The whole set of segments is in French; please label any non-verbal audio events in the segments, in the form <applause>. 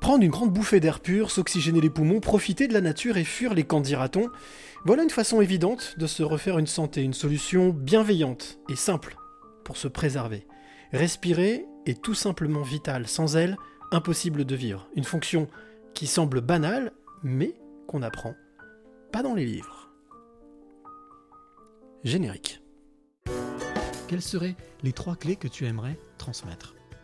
Prendre une grande bouffée d'air pur, s'oxygéner les poumons, profiter de la nature et fuir les camps dira-t-on, voilà une façon évidente de se refaire une santé, une solution bienveillante et simple pour se préserver. Respirer est tout simplement vital, sans elle, impossible de vivre. Une fonction qui semble banale, mais qu'on apprend pas dans les livres. Générique. Quelles seraient les trois clés que tu aimerais transmettre?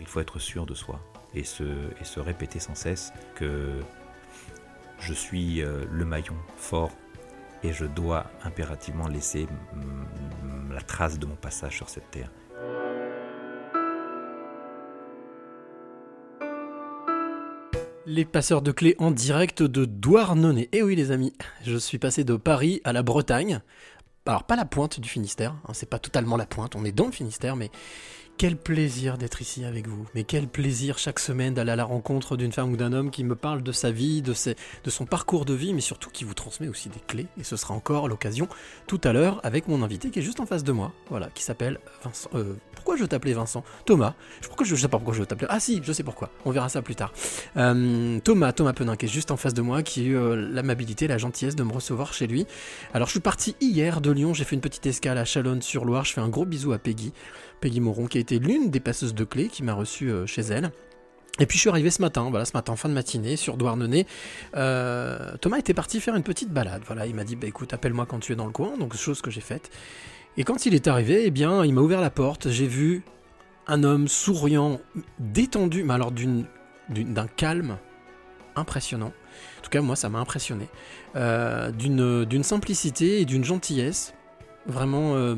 Il faut être sûr de soi et se, répéter sans cesse que je suis euh, le maillon fort et je dois impérativement laisser la trace de mon passage sur cette terre. Les passeurs de clés en direct de Douarnenez. Eh oui les amis, je suis passé de Paris à la Bretagne. Alors pas la pointe du Finistère, hein, c'est pas totalement la pointe, on est dans le Finistère, mais quel plaisir d'être ici avec vous. Mais quel plaisir chaque semaine d'aller à la rencontre d'une femme ou d'un homme qui me parle de sa vie, de, son parcours de vie, mais surtout qui vous transmet aussi des clés. Et ce sera encore l'occasion tout à l'heure avec mon invité qui est juste en face de moi, voilà, qui s'appelle Vincent. euh, pourquoi je t'appelais Vincent? Thomas. Je, je sais pas pourquoi je t'appelais. Ah si, je sais pourquoi. On verra ça plus tard. Euh, Thomas, Thomas Penin, qui est juste en face de moi, qui a eu euh, l'amabilité, la gentillesse de me recevoir chez lui. Alors je suis parti hier de Lyon, j'ai fait une petite escale à Chalonne-sur-Loire, je fais un gros bisou à Peggy, Peggy Moron, qui a été l'une des passeuses de clés qui m'a reçu euh, chez elle. Et puis je suis arrivé ce matin, voilà, ce matin, fin de matinée, sur Douarnenez. Euh, Thomas était parti faire une petite balade. Voilà, il m'a dit, bah écoute, appelle-moi quand tu es dans le coin, donc chose que j'ai faite. Et quand il est arrivé, eh bien, il m'a ouvert la porte. J'ai vu un homme souriant, détendu, mais alors d'un calme impressionnant. En tout cas, moi, ça m'a impressionné. Euh, d'une, d'une simplicité et d'une gentillesse. Vraiment,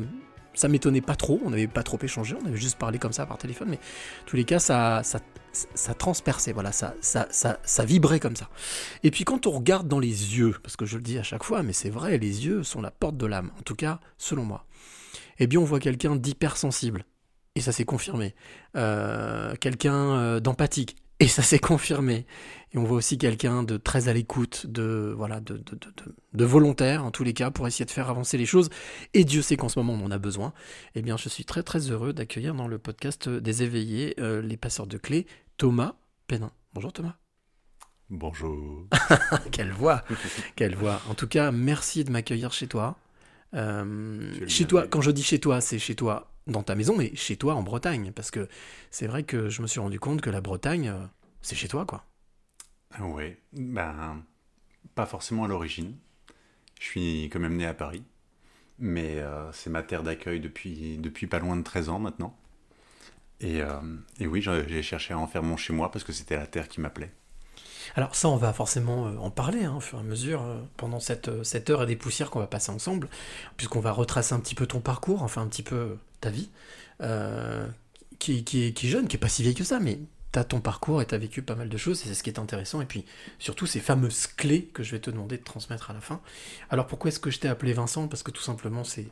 ça m'étonnait pas trop. On n'avait pas trop échangé. On avait juste parlé comme ça par téléphone. Mais en tous les cas, ça, ça, ça transperçait. Voilà, ça, ça, ça, vibrait comme ça. Et puis quand on regarde dans les yeux, parce que je le dis à chaque fois, mais c'est vrai, les yeux sont la porte de l'âme. En tout cas, selon moi. Eh bien, on voit quelqu'un d'hypersensible. Et ça s'est confirmé. Euh, quelqu'un euh, d'empathique. Et ça s'est confirmé. Et on voit aussi quelqu'un de très à l'écoute, de voilà, de, de, de, de- de volontaire en tous les cas pour essayer de faire avancer les choses. Et Dieu sait qu'en ce moment on en a besoin. Eh bien, je suis très très heureux d'accueillir dans le podcast des éveillés euh, les passeurs de clés, Thomas Pénin. Bonjour Thomas. Bonjour. <laughs> quelle voix, quelle voix. En tout cas, merci de m'accueillir chez toi. Euh, chez toi, quand je dis chez toi, c'est chez toi dans ta maison, mais chez toi en Bretagne, parce que c'est vrai que je me suis rendu compte que la Bretagne, euh, c'est chez toi, quoi. Oui, ben, pas forcément à l'origine. Je suis quand même né à Paris. Mais euh, c'est ma terre d'accueil depuis, depuis pas loin de 13 ans maintenant. Et, euh, et oui, j'ai cherché à en faire mon chez moi parce que c'était la terre qui m'appelait. Alors ça, on va forcément en parler hein, au fur et à mesure euh, pendant cette, cette heure et des poussières qu'on va passer ensemble, puisqu'on va retracer un petit peu ton parcours, enfin un petit peu ta vie, euh, qui, qui, est, jeune, qui est pas si vieille que ça, mais t'as ton parcours et t'as vécu pas mal de choses, et c'est ce qui est intéressant, et puis surtout ces fameuses clés que je vais te demander de transmettre à la fin. Alors pourquoi est-ce que je t'ai appelé Vincent? Parce que tout simplement, c'est-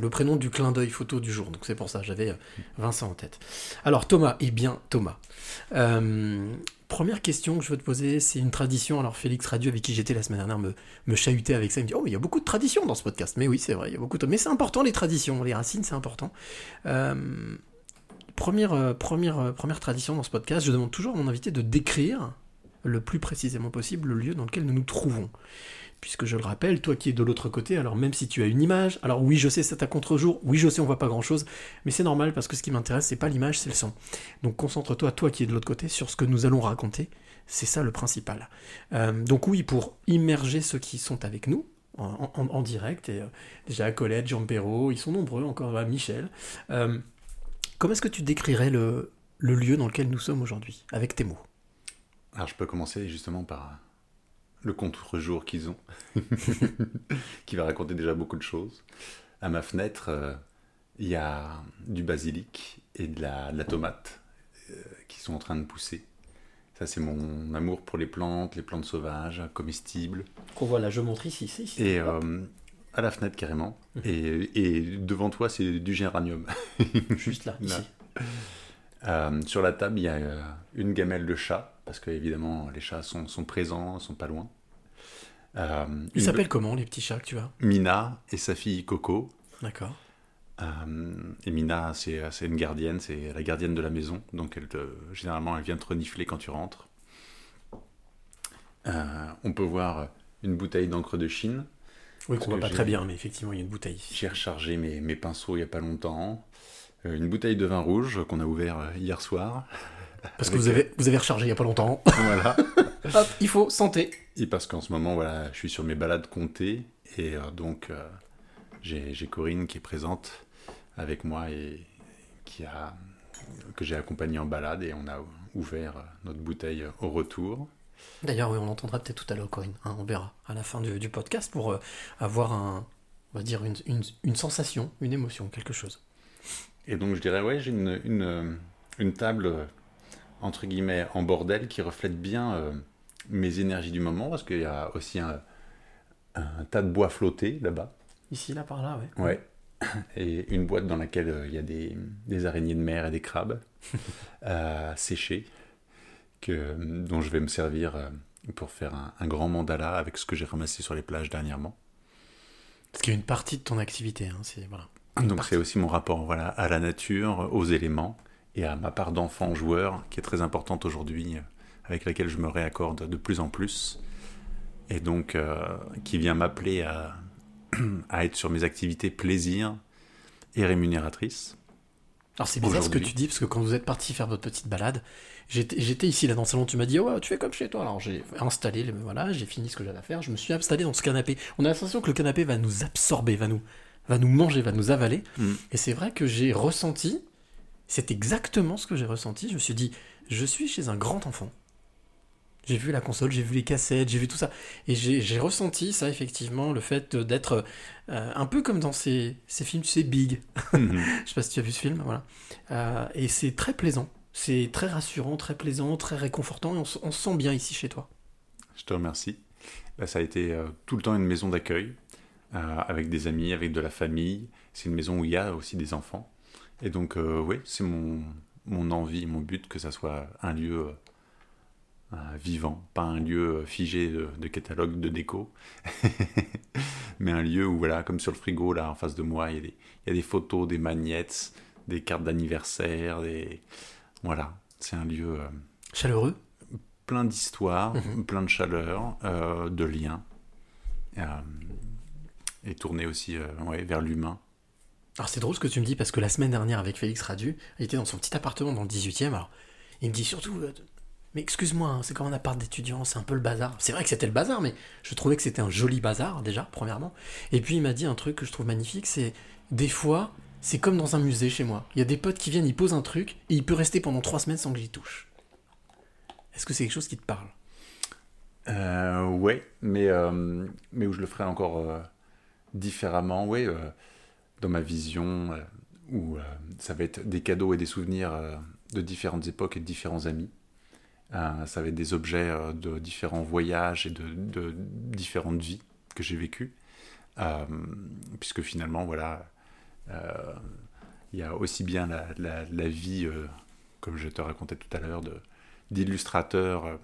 le prénom du clin d'œil photo du jour, donc c'est pour ça, j'avais euh, Vincent en tête. Alors Thomas, eh bien Thomas. Euh, Première question que je veux te poser, c'est une tradition. Alors Félix Radieux, avec qui j'étais la semaine dernière, me, me chahutait avec ça. Il me dit Oh, mais il y a beaucoup de traditions dans ce podcast. Mais oui, c'est vrai, il y a beaucoup de. Mais c'est important les traditions, les racines, c'est important. Euh, première, euh, première, euh, première tradition dans ce podcast, je demande toujours à mon invité de décrire le plus précisément possible le lieu dans lequel nous nous trouvons. Puisque je le rappelle, toi qui es de l'autre côté, alors même si tu as une image, alors oui, je sais, c'est à contre-jour, oui, je sais, on voit pas grand-chose, mais c'est normal parce que ce qui m'intéresse, c'est pas l'image, c'est le son. Donc concentre-toi, toi qui es de l'autre côté, sur ce que nous allons raconter. C'est ça le principal. Euh, donc oui, pour immerger ceux qui sont avec nous en, direct, et euh, déjà Colette, Jean Perrault, ils sont nombreux, encore euh, Michel. Comment est-ce que tu décrirais le, le lieu dans lequel nous sommes aujourd'hui, avec tes mots? Alors je peux commencer justement par le contre-jour qu'ils ont, <laughs> qui va raconter déjà beaucoup de choses. À ma fenêtre, euh, il y a du basilic et de la, de la tomate euh, qui sont en train de pousser. Ça, c'est mon amour pour les plantes, les plantes sauvages, comestibles. Qu'on voit là, je montre ici, c'est ici. Et euh, à la fenêtre, carrément. Et, et devant toi, c'est du géranium. Juste là, <laughs> Là. ici. Euh, sur la table, il y a euh, une gamelle de chat, parce que évidemment, les chats sont, sont présents, sont pas loin. Euh, Ils s'appellent comment, les petits chats que tu as? Mina et sa fille Coco. D'accord. Euh, et Mina, c'est une gardienne, c'est la gardienne de la maison. Donc, elle te, généralement, elle vient te renifler quand tu rentres. On peut voir une bouteille d'encre de Chine. Oui, qu'on voit pas très bien, mais effectivement, il y a une bouteille ici. J'ai rechargé mes, mes pinceaux il n'y a pas longtemps. Euh, une bouteille de vin rouge qu'on a ouvert euh, hier soir. Parce que vous avez, vous avez rechargé il y a pas longtemps. voilà. <laughs> Hop, il faut santé. Et parce qu'en ce moment, voilà, je suis sur mes balades comptées. Et euh, donc, euh, j'ai Corinne qui est présente avec moi et qui a, que j'ai accompagnée en balade. Et on a ouvert euh, notre bouteille au retour. D'ailleurs, oui, on l'entendra peut-être tout à l'heure, Corinne. hein, on verra à la fin du, du podcast pour euh, avoir un, on va dire une, une- une sensation, une émotion, quelque chose. Et donc, je dirais, ouais, j'ai une, une, euh, une table, euh, entre guillemets, en bordel qui reflète bien euh, mes énergies du moment. Parce qu'il y a aussi un, un tas de bois flotté là-bas. Ici, là, par là, ouais. Ouais. <laughs> Et une boîte dans laquelle euh, il y a des, des araignées de mer et des crabes <laughs> euh, séchés, que, dont je vais me servir pour faire un, un grand mandala avec ce que j'ai ramassé sur les plages dernièrement. Parce qu'il y a une partie de ton activité, hein, c'est voilà. Donc c'est aussi mon rapport voilà, à la nature, aux éléments et à ma part d'enfant joueur qui est très importante aujourd'hui, euh, avec laquelle je me réaccorde de plus en plus. Et donc euh, qui vient m'appeler à, <clears throat> à être sur mes activités plaisir et rémunératrices. Alors c'est bizarre ce que tu dis, parce que quand vous êtes parti faire votre petite balade, j'étais ici là dans le salon, tu m'as dit ouais tu fais comme chez toi. Alors j'ai installé, voilà, j'ai fini ce que j'avais à faire, je me suis installé dans ce canapé. On a l'impression que le canapé va nous absorber, va nous, va nous manger, va nous avaler. Mm. Et c'est vrai que j'ai ressenti, c'est exactement ce que j'ai ressenti. Je me suis dit, je suis chez un grand enfant. J'ai vu la console, j'ai vu les cassettes, j'ai vu tout ça. Et j'ai ressenti ça, effectivement, le fait d'être euh, un peu comme dans ces, ces films, tu sais, Big. <laughs> Mhm. Je sais pas si tu as vu ce film, voilà. Euh, et c'est très plaisant. C'est très rassurant, très plaisant, très réconfortant. Et on, se- on se sent bien ici chez toi. Je te remercie. Bah, ça a été euh, tout le temps une maison d'accueil, avec des amis, avec de la famille. C'est une maison où il y a aussi des enfants. Et donc, euh, oui, c'est mon, mon envie, mon but que ça soit un lieu euh, euh, vivant, pas un lieu euh, figé de, de catalogue, de déco, <laughs> mais un lieu où, voilà, comme sur le frigo, là, en face de moi, il y a des, il y a des photos, des magnettes, des cartes d'anniversaire, des... Voilà, c'est un lieu... euh, Chaleureux. plein d'histoires, Mhm. plein de chaleur, euh, de liens, euh, et tourné aussi euh, ouais, vers l'humain. Alors c'est drôle ce que tu me dis parce que la semaine dernière avec Félix Radu, il était dans son petit appartement dans le 18e. Alors il me dit surtout, euh, mais excuse-moi, hein, c'est comme un appart d'étudiant, c'est un peu le bazar. C'est vrai que c'était le bazar, mais je trouvais que c'était un joli bazar déjà, premièrement. Et puis il m'a dit un truc que je trouve magnifique, c'est des fois, c'est comme dans un musée chez moi. Il y a des potes qui viennent, ils posent un truc et il peut rester pendant trois semaines sans que j'y touche. Est-ce que c'est quelque chose qui te parle? Euh, ouais, mais, euh, mais où je le ferais encore euh, différemment, ouais, euh, dans ma vision, euh, où euh, ça va être des cadeaux et des souvenirs de différentes époques et de différents amis. Ça va être des objets de différents voyages et de, différentes vies que j'ai vécues. Puisque finalement, voilà, il y a aussi bien la, la- vie, comme je te racontais tout à l'heure, d'illustrateurs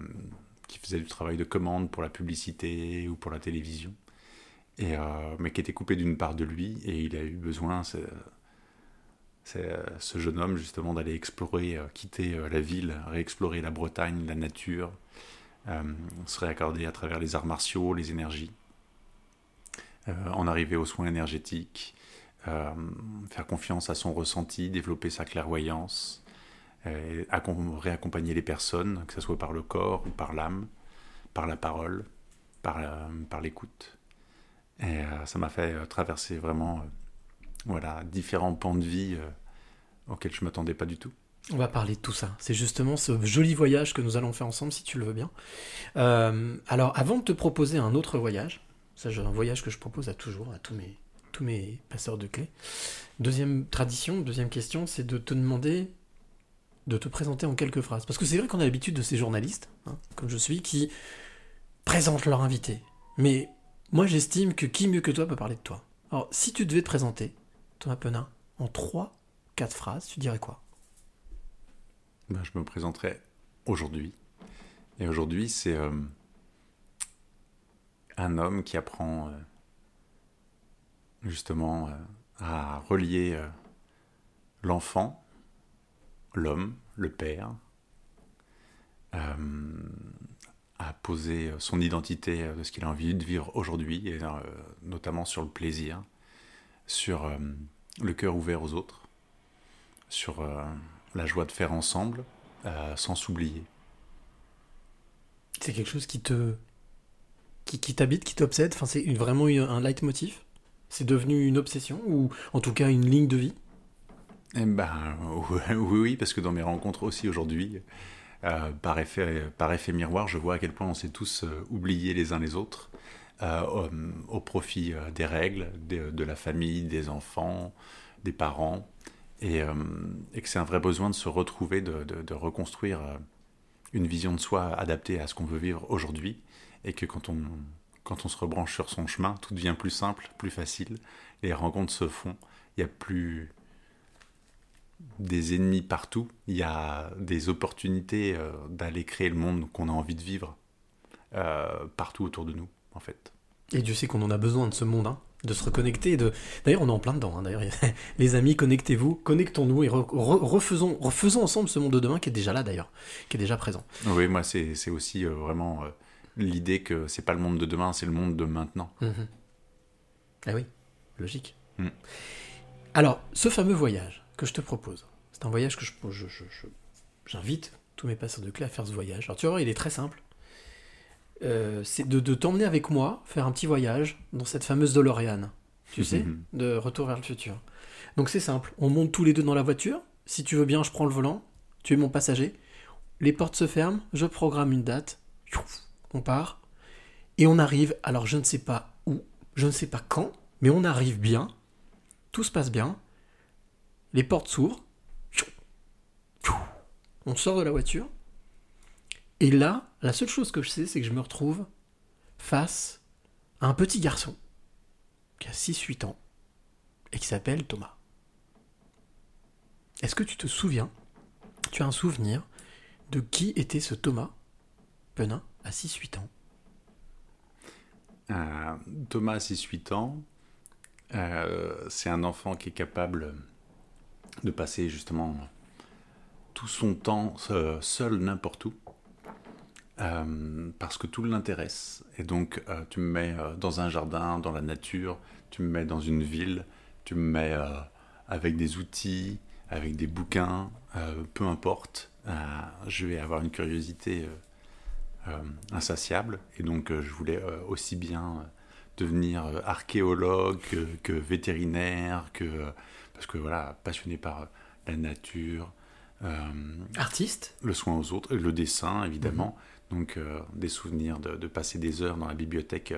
qui faisaient du travail de commande pour la publicité ou pour la télévision, et, euh, mais qui était coupé d'une part de lui, et il a eu besoin, ce jeune homme, justement, d'aller explorer, euh, quitter euh, la ville, réexplorer la Bretagne, la nature, se réaccorder à travers les arts martiaux, les énergies, en arriver aux soins énergétiques, faire confiance à son ressenti, développer sa clairvoyance, accom- réaccompagner les personnes, que ce soit par le corps ou par l'âme, par la parole, par l'écoute. Et euh, ça m'a fait euh, traverser vraiment euh, voilà, différents pans de vie auxquels je ne m'attendais pas du tout. On va parler de tout ça. C'est justement ce joli voyage que nous allons faire ensemble, si tu le veux bien. Alors, avant de te proposer un autre voyage, ça, un voyage que je propose à toujours, à tous mes, tous mes passeurs de clés. Deuxième tradition, deuxième question, c'est de te demander de te présenter en quelques phrases Parce que c'est vrai qu'on a l'habitude de ces journalistes, hein, comme je suis, qui présentent leur invité. Mais moi, j'estime que qui mieux que toi peut parler de toi Alors, si tu devais te présenter, Thomas Penin, en 3, 4 phrases, tu dirais quoi? Ben, je me présenterai aujourd'hui. Et aujourd'hui, c'est euh, un homme qui apprend euh, justement euh, à relier l'enfant, l'homme, le père, à poser son identité euh, de ce qu'il a envie de vivre aujourd'hui, et euh, notamment sur le plaisir, sur euh, le cœur ouvert aux autres, sur euh, la joie de faire ensemble, euh, sans s'oublier. C'est quelque chose qui te. qui, qui t'habite, qui t'obsède? Enfin, c'est vraiment un leitmotiv? C'est devenu une obsession Ou en tout cas une ligne de vie? Eh ben, <laughs> oui, oui, parce que dans mes rencontres aussi aujourd'hui, euh, par, effet, miroir, je vois à quel point on s'est tous euh, oubliés les uns les autres euh, au, profit des règles, de, la famille, des enfants, des parents, et, que c'est un vrai besoin de se retrouver, de, reconstruire une vision de soi adaptée à ce qu'on veut vivre aujourd'hui, et que quand on, quand on se rebranche sur son chemin, tout devient plus simple, plus facile, les rencontres se font, il n'y a plus des ennemis partout, il y a des opportunités euh, d'aller créer le monde qu'on a envie de vivre euh, partout autour de nous, en fait. Et Dieu sait qu'on en a besoin de ce monde, hein, de se reconnecter. et De... D'ailleurs, on est en plein dedans. hein, D'ailleurs, <laughs> les amis, connectez-vous, connectons-nous et re- re- refaisons, refaisons ensemble ce monde de demain qui est déjà là d'ailleurs, qui est déjà présent. Oui, moi, c'est c'est aussi euh, vraiment l'idée que c'est pas le monde de demain, c'est le monde de maintenant. Ah oui, logique. Mm. Alors, ce fameux voyage que je te propose, c'est un voyage que je, je- j'invite tous mes passeurs de clés à faire ce voyage. Alors tu vas voir, il est très simple. Euh, c'est de, de t'emmener avec moi faire un petit voyage dans cette fameuse DeLorean, tu <laughs> sais, de Retour vers le futur. Donc c'est simple, on monte tous les deux dans la voiture. Si tu veux bien, je prends le volant, tu es mon passager. Les portes se ferment, je programme une date, on part, et on arrive, alors je ne sais pas où, je ne sais pas quand, mais on arrive bien, tout se passe bien, les portes s'ouvrent, on sort de la voiture, et là, la seule chose que je sais, c'est que je me retrouve face à un petit garçon qui a 6-8 ans et qui s'appelle Thomas. Est-ce que tu te souviens, tu as un souvenir de qui était ce Thomas Penin à 6-8 ans? Euh, Thomas, 6-8 ans, euh, c'est un enfant qui est capable de passer justement tout son temps euh, seul n'importe où, euh, parce que tout l'intéresse. Et donc, euh, tu me mets dans un jardin, dans la nature, tu me mets dans une ville, tu me mets avec des outils, avec des bouquins, peu importe, je vais avoir une curiosité. insatiable. Et donc, je voulais aussi bien devenir archéologue que, vétérinaire, que, parce que voilà, passionné par la nature, euh, Artiste? le soin aux autres, le dessin évidemment. Donc, euh, des souvenirs de, de passer des heures dans la bibliothèque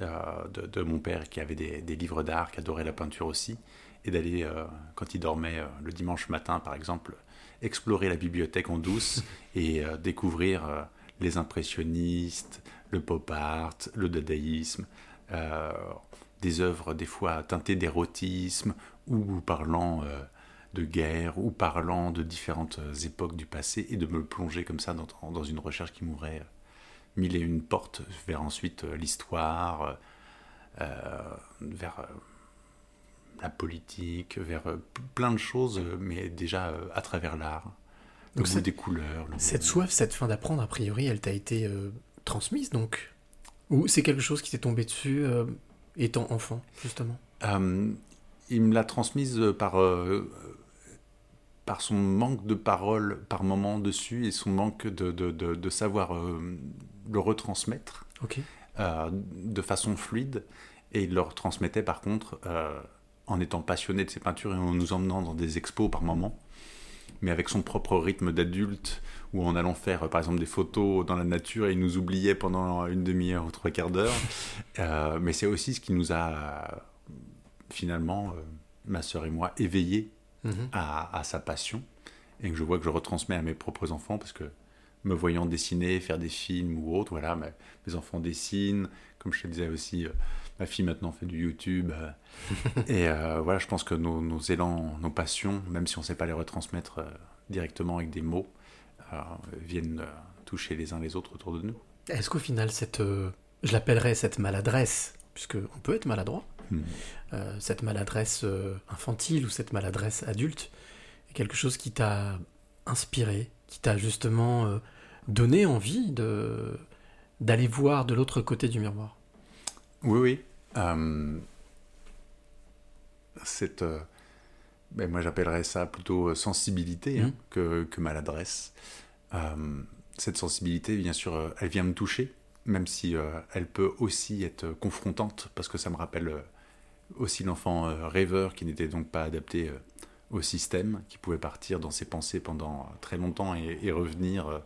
euh, de, de mon père qui avait des, des livres d'art, qui adorait la peinture aussi, et d'aller, euh, quand il dormait euh, le dimanche matin par exemple, explorer la bibliothèque en douce <laughs> et euh, découvrir les impressionnistes, le pop art, le dadaïsme, des œuvres des fois teintées d'érotisme ou parlant euh, de guerre ou parlant de différentes euh, époques du passé et de me plonger comme ça dans, dans une recherche qui m'ouvrait mille et une portes vers ensuite euh, l'histoire, euh, vers la politique, vers plein de choses, mais déjà à travers l'art, le goût cette- des couleurs. Cette soif, cette faim d'apprendre, a priori, elle t'a été euh, transmise donc? Ou c'est quelque chose qui t'est tombé dessus euh, étant enfant, justement. Euh, il me l'a transmise par, euh, par son manque de parole par moment dessus et son manque de, de, de- de savoir euh, le retransmettre euh, de façon fluide. Et il le retransmettait par contre euh, en étant passionné de ses peintures et en nous emmenant dans des expos par moment, mais avec son propre rythme d'adulte ou en allant faire par exemple des photos dans la nature et il nous oubliait pendant une demi-heure ou trois quarts d'heure. Euh, mais c'est aussi ce qui nous a finalement, euh, ma sœur et moi, éveillés Mhm. à, à sa passion et que je vois que je retransmets à mes propres enfants parce que me voyant dessiner, faire des films ou autre, voilà, mes, mes enfants dessinent, comme je te disais aussi, euh, ma fille maintenant fait du YouTube. euh, et euh, voilà, je pense que nos, nos élans, nos passions, même si on ne sait pas les retransmettre euh, directement avec des mots, euh, viennent toucher les uns les autres autour de nous. Est-ce qu'au final, cette, je l'appellerais cette maladresse, puisque on peut être maladroit, euh, cette maladresse infantile ou cette maladresse adulte, est quelque chose qui t'a inspiré, qui t'a justement donné envie de d'aller voir de l'autre côté du miroir? Oui, oui. Euh, cette, euh, ben, moi, j'appellerais ça plutôt euh, sensibilité hein, Mhm. que, que maladresse. Euh, cette sensibilité, bien sûr, elle vient me toucher, même si elle peut aussi être confrontante, parce que ça me rappelle aussi l'enfant rêveur qui n'était donc pas adapté au système, qui pouvait partir dans ses pensées pendant très longtemps et, et revenir,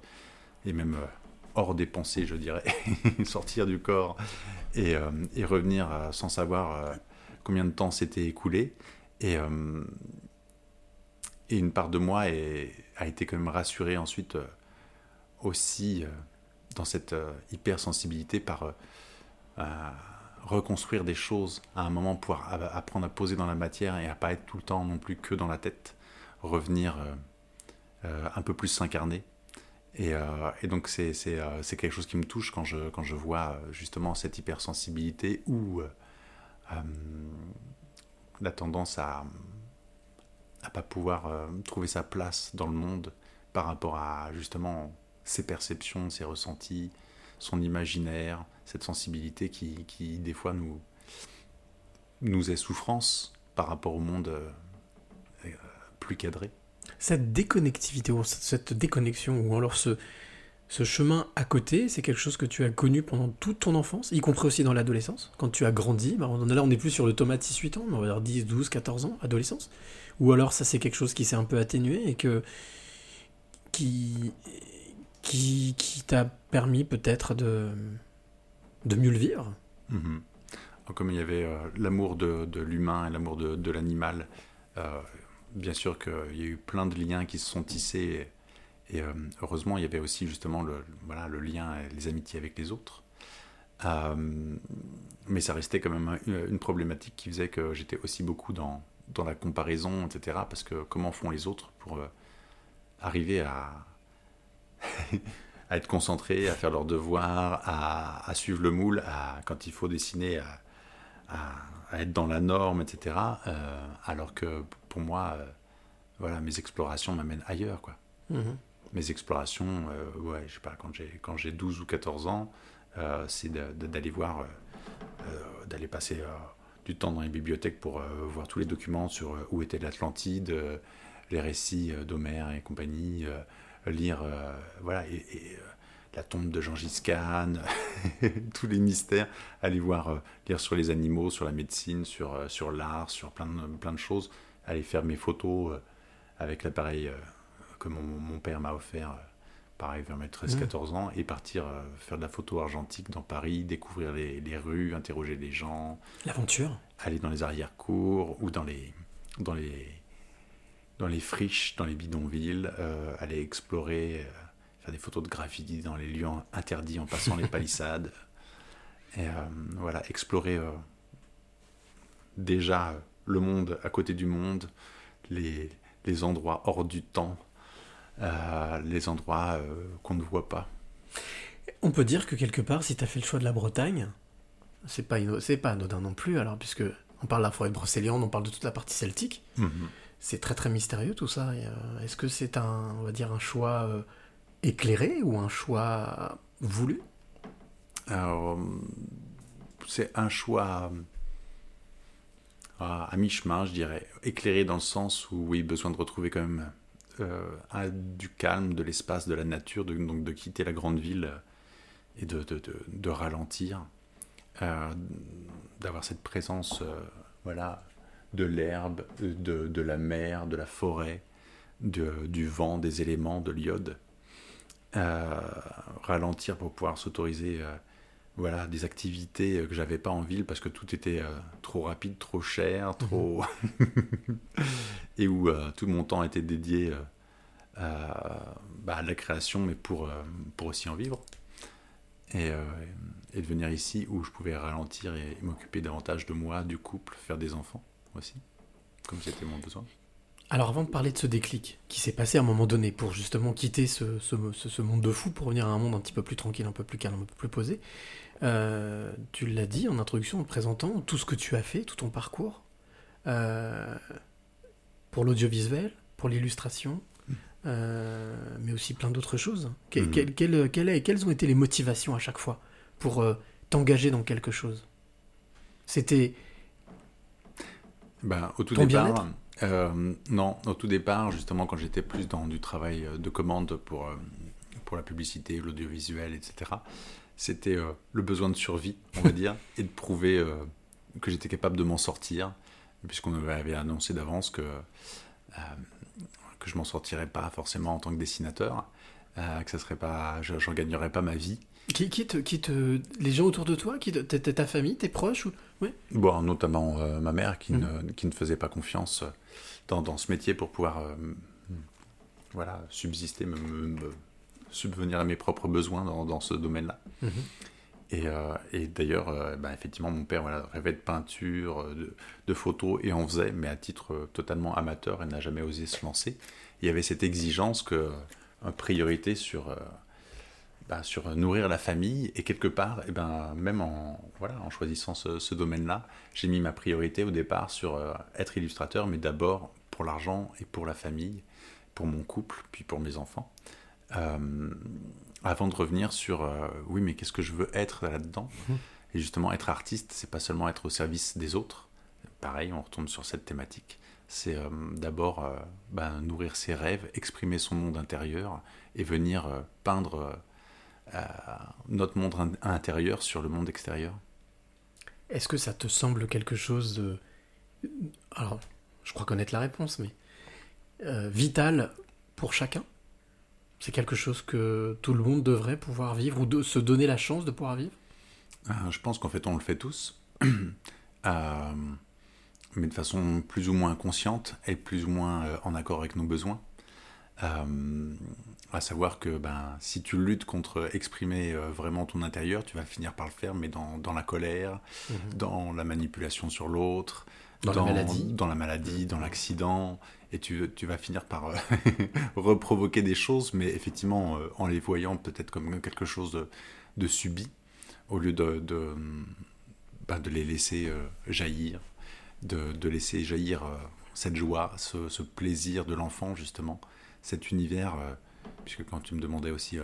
et même hors des pensées, je dirais, <laughs> sortir du corps et, euh, revenir euh, sans savoir euh, combien de temps s'était écoulé. Et, une part de moi a été quand même rassurée ensuite aussi dans cette hypersensibilité par reconstruire des choses à un moment, pouvoir apprendre à poser dans la matière et à pas tout le temps non plus que dans la tête, revenir un peu plus s'incarner. Et, euh, et donc euh, c'est quelque chose qui me touche quand je, quand je vois euh, justement cette hypersensibilité ou la tendance à à pas pouvoir trouver sa place dans le monde par rapport à justement ses perceptions, ses ressentis, son imaginaire, cette sensibilité qui, qui des fois nous nous est souffrance par rapport au monde plus cadré. Cette déconnectivité, ou cette déconnexion, ou alors ce, chemin à côté, c'est quelque chose que tu as connu pendant toute ton enfance, y compris aussi dans l'adolescence, quand tu as grandi. Bah, on- là, on n'est plus sur le Thomas 6-8 ans, mais on va dire 10, 12, 14 ans, adolescence. Ou alors, ça, c'est quelque chose qui s'est un peu atténué et que. qui. qui, t'a permis peut-être de. de mieux le vivre. Mhm. Comme il y avait euh, l'amour de, de l'humain et l'amour de, de l'animal, euh, bien sûr qu'il y a eu plein de liens qui se sont tissés. Et, euh, heureusement, il y avait aussi justement le, voilà, le lien et les amitiés avec les autres. Euh, mais ça restait quand même un- une problématique qui faisait que j'étais aussi beaucoup dans, dans la comparaison, etc. Parce que comment font les autres pour euh, arriver à, <laughs> à être concentrés, à faire leurs devoirs, à, suivre le moule, à, quand il faut dessiner, à, être dans la norme, etc. Alors que pour moi, euh, voilà, mes explorations m'amènent ailleurs, quoi. Mhm. Mes explorations, euh, ouais, je sais pas, quand j'ai, quand j'ai 12 ou 14 ans, euh, c'est d'aller voir, d'aller passer du temps dans les bibliothèques pour voir tous les documents sur où était l'Atlantide, les récits d'Homère et compagnie, lire, voilà, et, et, la tombe de Gengis Khan, <laughs> tous les mystères, aller voir, lire sur les animaux, sur la médecine, sur, sur l'art, sur plein de, plein de choses, aller faire mes photos euh, avec l'appareil euh, que mon, mon père m'a offert, euh, pareil, vers mes 13-14 ans, et partir faire de la photo argentique dans Paris, découvrir les, les rues, interroger les gens, L'aventure. aller dans les arrière-cours ou dans les, dans les, dans les friches, dans les bidonvilles, euh, aller explorer, euh, faire des photos de graffiti dans les lieux interdits en passant les <laughs> palissades. Et euh, voilà, explorer déjà le monde à côté du monde, les, les endroits hors du temps, euh, les endroits euh, qu'on ne voit pas. On peut dire que quelque part, si tu as fait le choix de la Bretagne, c'est pas, c'est pas anodin non plus, alors, puisque on parle de la forêt de Brocéliande, on parle de toute la partie celtique. C'est très très mystérieux tout ça. euh, Est-ce que c'est un, on va dire, un choix éclairé ou un choix voulu? Alors, c'est un choix à, mi-chemin, je dirais, éclairé dans le sens où, oui, besoin de retrouver quand même euh, du calme, de l'espace, de la nature, de, donc de quitter la grande ville euh, et de, de- de- ralentir, euh, d'avoir cette présence, voilà, de l'herbe, de, de la mer, de la forêt, du vent, des éléments, de l'iode. Ralentir pour pouvoir s'autoriser voilà, des activités euh, que j'avais pas en ville parce que tout était euh, trop rapide, trop cher, trop. <laughs> et où euh, tout mon temps était dédié euh, bah, à la création, mais pour, pour aussi en vivre. Et, et de venir ici où je pouvais ralentir et m'occuper davantage de moi, du couple, faire des enfants aussi, comme c'était mon besoin. Alors avant de parler de ce déclic qui s'est passé à un moment donné pour justement quitter ce, ce- ce- monde de fou pour revenir à un monde un petit peu plus tranquille, un peu plus calme, un peu plus posé, euh, tu l'as dit en introduction, en te présentant tout ce que tu as fait, tout ton parcours, euh, pour l'audiovisuel, pour l'illustration, euh, mais aussi plein d'autres choses. Que- quelle- quelle est- quelles ont été les motivations à chaque fois pour t'engager dans quelque chose? C'était Ben, au tout Ton départ, non, au tout départ, justement, quand j'étais plus dans du travail de commande pour, pour la publicité, l'audiovisuel, etc., c'était euh, le besoin de survie, on va <laughs> dire, et de prouver euh, que j'étais capable de m'en sortir, puisqu'on avait annoncé d'avance que, euh, que je m'en sortirais pas forcément en tant que dessinateur, euh, que ça serait pas, je- j'en gagnerais pas ma vie. qui, qui te, qui te- les gens autour de toi, qui te- ta, famille, tes proches ou... ouais Bon, notamment ma mère qui, Mhm. ne, qui ne faisait pas confiance dans, dans ce métier pour pouvoir voilà, subsister, me, me- me subvenir à mes propres besoins dans, dans ce domaine-là. Mhm. Et, euh, et d'ailleurs, euh, bah, effectivement, mon père voilà, rêvait de peinture, euh, de, de photos, et en faisait, mais à titre totalement amateur, et n'a jamais osé se lancer. Il y avait cette exigence que, une priorité sur, euh, bah, sur nourrir la famille, et quelque part, et ben, même en, voilà, en choisissant ce, ce domaine-là, j'ai mis ma priorité au départ sur être illustrateur, mais d'abord pour l'argent et pour la famille, pour mon couple, puis pour mes enfants. Euh, avant de revenir sur euh, oui, mais qu'est-ce que je veux être là-dedans Et justement, être artiste, c'est pas seulement être au service des autres. Pareil, on retombe sur cette thématique. C'est euh, d'abord ben, nourrir ses rêves, exprimer son monde intérieur et venir peindre notre monde in- intérieur sur le monde extérieur. Est-ce que ça te semble quelque chose de... Alors, je crois connaître la réponse, mais... vital pour chacun? C'est quelque chose que tout le monde devrait pouvoir vivre ou de se donner la chance de pouvoir vivre? Euh, je pense qu'en fait, on le fait tous, <clears throat> Euh, mais de façon plus ou moins consciente et plus ou moins euh, en accord avec nos besoins. Euh, à savoir que ben, si tu luttes contre exprimer euh, vraiment ton intérieur, tu vas finir par le faire, mais dans, dans la colère, dans la manipulation sur l'autre, Dans la maladie. dans, la maladie, dans l'accident, et tu, vas finir par euh, <laughs> reprovoquer des choses, mais effectivement euh, en les voyant peut-être comme quelque chose de, de subi, au lieu de, de, bah, les laisser euh, jaillir, de, laisser jaillir cette joie, ce, plaisir de l'enfant justement, cet univers, puisque quand tu me demandais aussi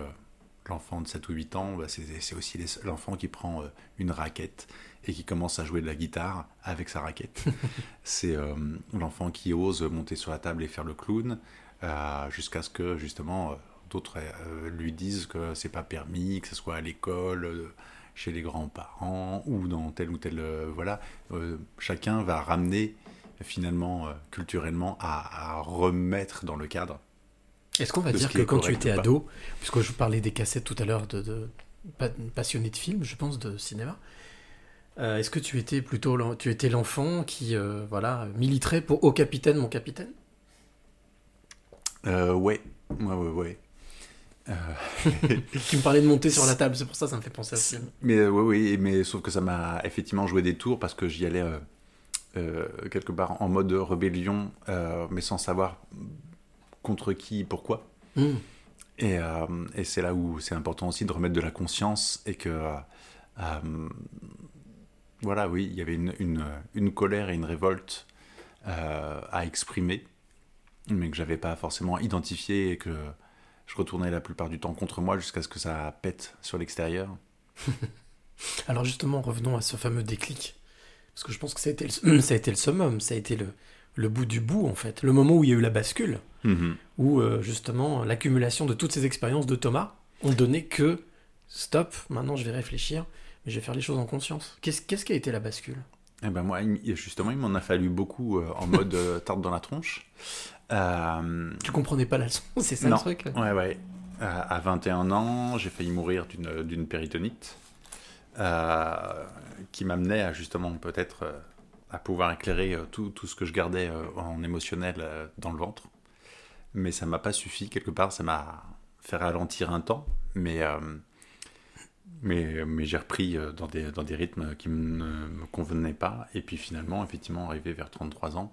l'enfant de 7 ou 8 ans, bah, c'est aussi l'enfant qui prend une raquette et qui commence à jouer de la guitare avec sa raquette. <laughs> c'est euh, l'enfant qui ose monter sur la table et faire le clown, euh, jusqu'à ce que justement euh, d'autres lui disent que c'est pas permis, que ce soit à l'école, chez les grands-parents ou dans tel ou tel voilà. Chacun va ramener finalement culturellement à, à remettre dans le cadre. Est-ce qu'on va De dire que quand tu étais ado, puisque je parlais des cassettes tout à l'heure de, de pa- passionné de films, je pense, de cinéma, euh, est-ce que tu étais plutôt tu étais l'enfant qui euh, voilà militerait pour au capitaine mon capitaine? Euh, ouais, ouais, ouais, ouais. Euh, <laughs> Tu me parlais de monter sur la <laughs> table, c'est pour ça que ça me fait penser à ce film. Mais oui, oui, mais sauf que ça m'a effectivement joué des tours parce que j'y allais quelque part en mode rébellion, mais sans savoir contre qui, pourquoi. Hmm. Et, et c'est là où c'est important aussi de remettre de la conscience et que voilà, oui, il y avait une, une, une colère et une révolte euh, à exprimer, mais que j'avais pas forcément identifié et que je retournais la plupart du temps contre moi jusqu'à ce que ça pète sur l'extérieur. <laughs> Alors justement, revenons à ce fameux déclic. Parce que je pense que ça a été le, <clears throat> ça a été le summum, ça a été le, le bout du bout en fait. Le moment où il y a eu la bascule, où euh, justement l'accumulation de toutes ces expériences de Thomas ont donné que stop, maintenant je vais réfléchir, mais je vais faire les choses en conscience. Qu'est-ce qu'est-ce qui a été la bascule? Eh ben moi, justement, il m'en a fallu beaucoup euh, en <laughs> mode euh, tarte dans la tronche. Euh, Tu comprenais pas la leçon, <laughs> c'est ça non. le truc? Ouais, ouais. À, à 21 ans, j'ai failli mourir d'une d'une péritonite euh, qui m'amenait à justement peut-être euh, à pouvoir éclairer euh, tout, tout ce que je gardais euh, en émotionnel euh, dans le ventre. mais ça m'a pas suffi. Quelque part, ça m'a fait ralentir un temps, mais, euh, mais, j'ai repris euh, dans des, rythmes qui ne me convenaient pas. Et puis finalement, effectivement, arrivé vers 33 ans,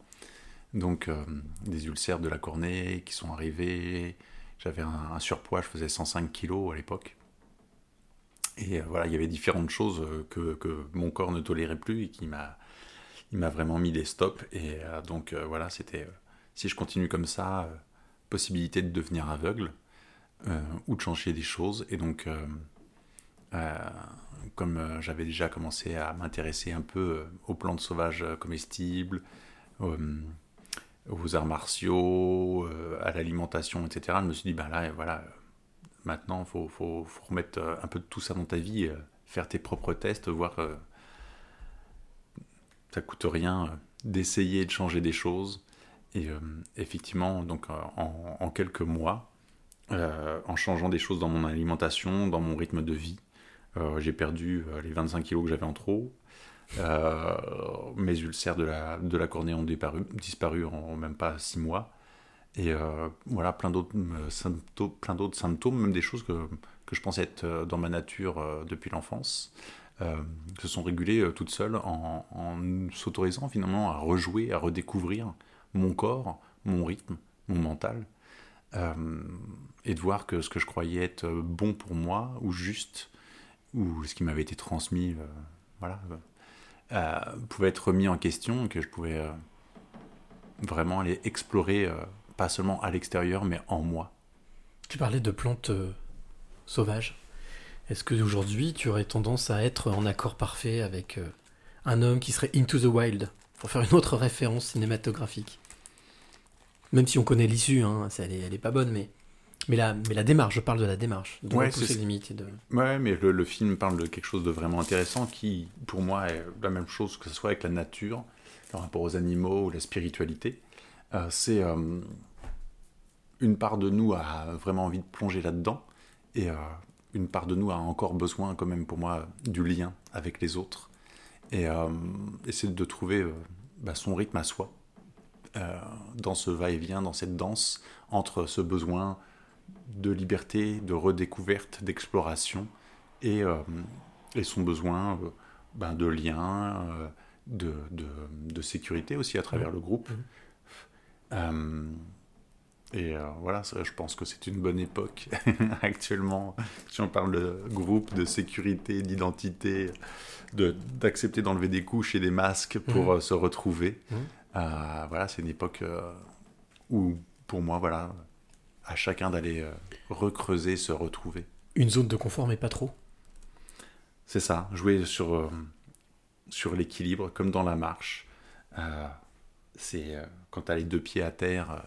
donc euh, des ulcères de la cornée qui sont arrivés. J'avais un, surpoids, je faisais 105 kilos à l'époque. Et euh, voilà, il y avait différentes choses que, mon corps ne tolérait plus et qui m'a, vraiment mis des stops. Et donc voilà, c'était si je continue comme ça, possibilité de devenir aveugle ou de changer des choses. Et donc, comme euh, j'avais déjà commencé à m'intéresser un peu euh, aux plantes sauvages euh, comestibles, euh, aux arts martiaux, euh, à l'alimentation, etc., je me suis dit, ben là, voilà, euh, maintenant, il faut, remettre euh, un peu de tout ça dans ta vie, euh, faire tes propres tests, voir. euh, ça coûte rien euh, d'essayer de changer des choses. Et euh, effectivement, donc euh, en, quelques mois, euh, en changeant des choses dans mon alimentation, dans mon rythme de vie, euh, j'ai perdu euh, les 25 kilos que j'avais en trop. Euh, mes ulcères de la, de la cornée ont disparu, disparu en même pas 6 mois. Et euh, voilà, plein d'autres euh, symptômes, plein symptômes, même des choses que, que je pensais être euh, dans ma nature euh, depuis l'enfance, euh, se sont régulées euh, toutes seules en, en s'autorisant finalement à rejouer, à redécouvrir mon corps, mon rythme, mon mental, euh, et de voir que ce que je croyais être bon pour moi ou juste, ou ce qui m'avait été transmis, euh, voilà, euh, pouvait être remis en question, que je pouvais euh, vraiment aller explorer, euh, pas seulement à l'extérieur, mais en moi. Tu parlais de plantes euh, sauvages. Est-ce que aujourd'hui tu aurais tendance à être en accord parfait avec euh, un homme qui serait into the wild Pour faire une autre référence cinématographique? Même si on connaît l'issue, hein, elle, est, elle est pas bonne, mais, mais, la, mais la démarche, je parle de la démarche, de Ouais, repousser c'est- les limites. et de... Ouais, mais le, le film parle de quelque chose de vraiment intéressant qui, pour moi, est la même chose que ce soit avec la nature, le rapport aux animaux ou la spiritualité. Euh, c'est euh, une part de nous a vraiment envie de plonger là-dedans et euh, une part de nous a encore besoin, quand même, pour moi, du lien avec les autres et euh, essayer de trouver bah, son rythme à soi dans ce va-et-vient, dans cette danse entre ce besoin de liberté, de redécouverte, d'exploration, et, euh, et son besoin euh, ben, de lien, euh, de, de, de sécurité aussi à travers le groupe. Euh, et voilà, ça, je pense que c'est une bonne époque <laughs> actuellement, si on parle de groupe, de sécurité, d'identité, de- d'accepter d'enlever des couches et des masques pour euh, se retrouver. Euh, voilà, c'est une époque où, pour moi, voilà, à chacun d'aller euh, recreuser, se retrouver. Une zone de confort, mais pas trop. C'est ça, jouer sur, euh, sur l'équilibre, comme dans la marche. Euh, c'est quand tu as les deux pieds à terre,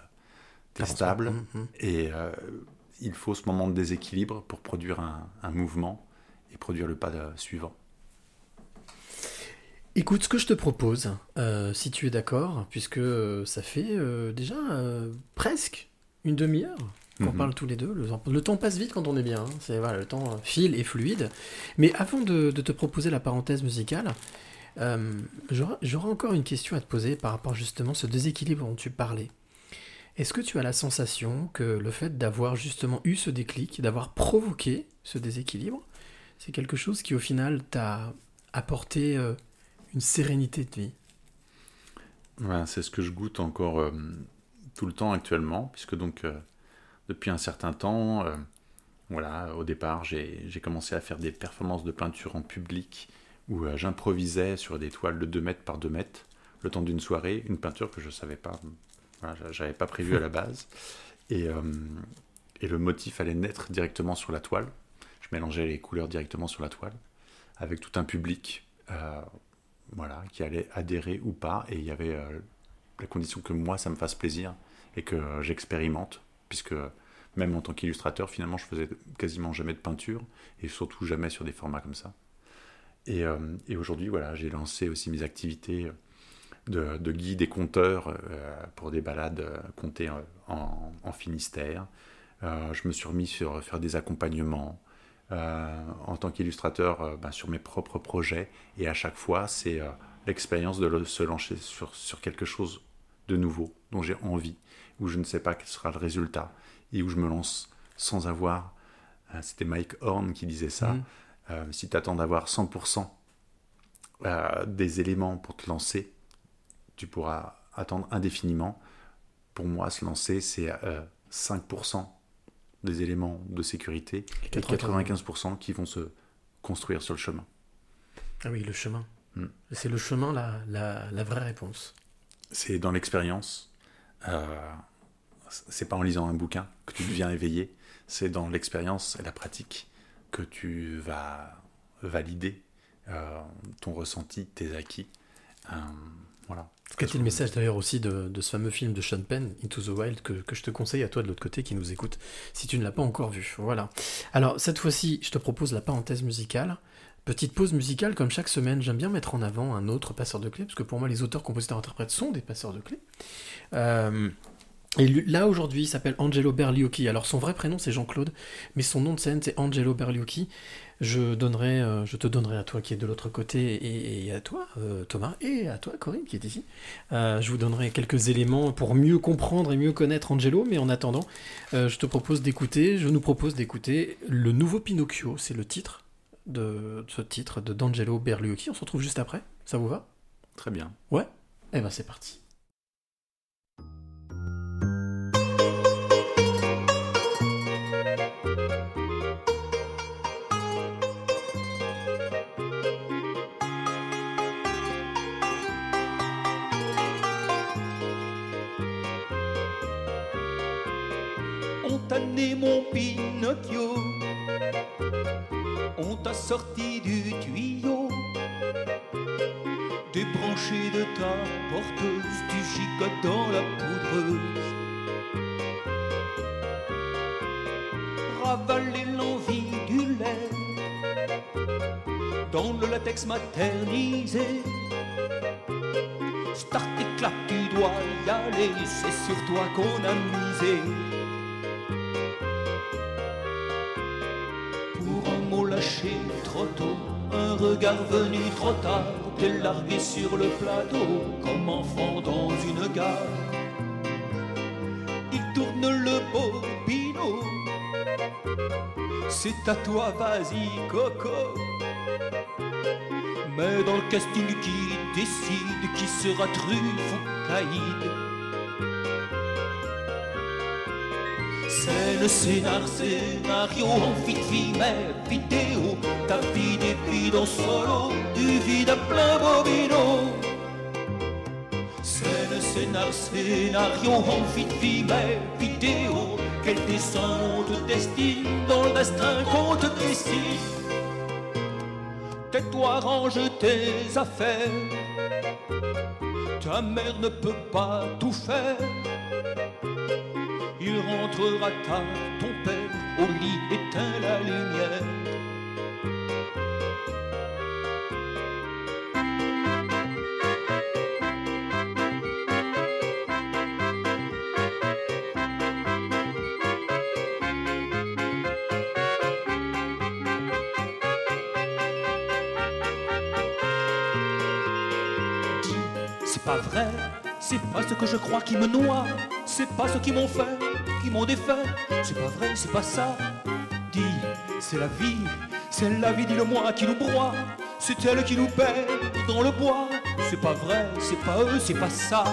tu es stable. pas. Mhm, mhm. Et il faut ce moment de déséquilibre pour produire un, un mouvement et produire le pas suivant. Écoute, ce que je te propose, si tu es d'accord, puisque ça fait déjà presque une demi-heure qu'on Mhm. parle tous les deux. Le temps, le temps passe vite quand on est bien. hein. C'est voilà, le temps euh, file et fluide. Mais avant de, de te proposer la parenthèse musicale, euh, j'aurais encore une question à te poser par rapport justement à ce déséquilibre dont tu parlais. Est-ce que tu as la sensation que le fait d'avoir justement eu ce déclic, d'avoir provoqué ce déséquilibre, c'est quelque chose qui au final t'a apporté euh, une sérénité de vie? Voilà, c'est ce que je goûte encore euh, tout le temps actuellement, puisque donc euh, depuis un certain temps, euh, voilà, au départ, j'ai commencé à faire des performances de peinture en public où euh, j'improvisais sur des toiles de 2 mètres par 2 mètres le temps d'une soirée, une peinture que je savais pas, voilà, j'avais pas prévu à la base. <laughs> Et, et le motif allait naître directement sur la toile. Je mélangeais les couleurs directement sur la toile, avec tout un public. voilà, qui allait adhérer ou pas, et il y avait la condition que moi ça me fasse plaisir et que j'expérimente, puisque même en tant qu'illustrateur, finalement, je faisais quasiment jamais de peinture et surtout jamais sur des formats comme ça. Et, euh, aujourd'hui, voilà, j'ai lancé aussi mes activités de, de guide et conteur euh, pour des balades euh, comptées en, Finistère. Je me suis remis sur faire des accompagnements en tant qu'illustrateur ben, sur mes propres projets. Et à chaque fois, c'est l'expérience de se lancer sur, sur quelque chose de nouveau dont j'ai envie, où je ne sais pas quel sera le résultat et où je me lance sans avoir. euh, C'était Mike Horn qui disait ça. Mhm. euh, si tu attends d'avoir 100% euh, des éléments pour te lancer, tu pourras attendre indéfiniment. Pour moi, se lancer, c'est euh, 5% des éléments de sécurité et 95% qui vont se construire sur le chemin. Ah oui, le chemin. Hmm. C'est le chemin la, la, la vraie réponse. C'est dans l'expérience. Euh, c'est pas en lisant un bouquin que tu deviens éveillé. C'est dans l'expérience et la pratique que tu vas valider euh, ton ressenti, tes acquis. Euh, voilà. C'était le message d'ailleurs aussi de, de ce fameux film de Sean Penn, Into the Wild, que, que je te conseille à toi de l'autre côté qui nous écoute, si tu ne l'as pas encore vu. Voilà. Alors, cette fois-ci, je te propose la parenthèse musicale. Petite pause musicale, comme chaque semaine, j'aime bien mettre en avant un autre passeur de clés, parce que pour moi, les auteurs, compositeurs, interprètes sont des passeurs de clés. Euh, et lui- là, aujourd'hui, il s'appelle Angelo Berliocchi. Alors, son vrai prénom, c'est Jean-Claude, mais son nom de scène, c'est Angelo Berliocchi. Je, donnerai, euh, je te donnerai à toi qui est de l'autre côté, et, et à toi, euh, Thomas, et à toi, Corinne, qui est ici. Euh, je vous donnerai quelques éléments pour mieux comprendre et mieux connaître Angelo, mais en attendant, je te propose d'écouter, je nous propose d'écouter le nouveau Pinocchio, c'est le titre de ce titre de d'Angelo Berliocchi. On se retrouve juste après, ça vous va? Très bien. Ouais? Eh ben c'est parti. Mon Pinocchio, on t'a sorti du tuyau, débranché de ta porteuse, tu gigotes dans la poudreuse. Ravaler l'envie du lait dans le latex maternisé. Start et clap, tu dois y aller, c'est sur toi qu'on a misé. Lâché trop tôt, un regard venu trop tard, t'es largué sur le plateau comme enfant dans une gare. Il tourne le bobino, c'est à toi, vas-y, coco. Mais dans le casting qui décide qui sera truffe ou caïd. Scène, scénar, scénario, amphitrite, vidéo, ta vie des vides en solo, du vide à plein bobino. Scène, scénar, scénario, amphitrite, vidéo, quel dessin te destine dans le destin qu'on te dessine? Tais-toi, range tes affaires. Ta mère ne peut pas tout faire. Il rentrera tard, ton père, au lit, éteint la lumière. C'est pas vrai, c'est pas ce que je crois qui me noie, c'est pas ce qu'ils m'ont fait, qui m'ont défait, c'est pas vrai, c'est pas ça. Dis, c'est la vie, c'est la vie, dis-le-moi, qui nous broie, c'est elle qui nous perd dans le bois, c'est pas vrai, c'est pas eux, c'est pas ça.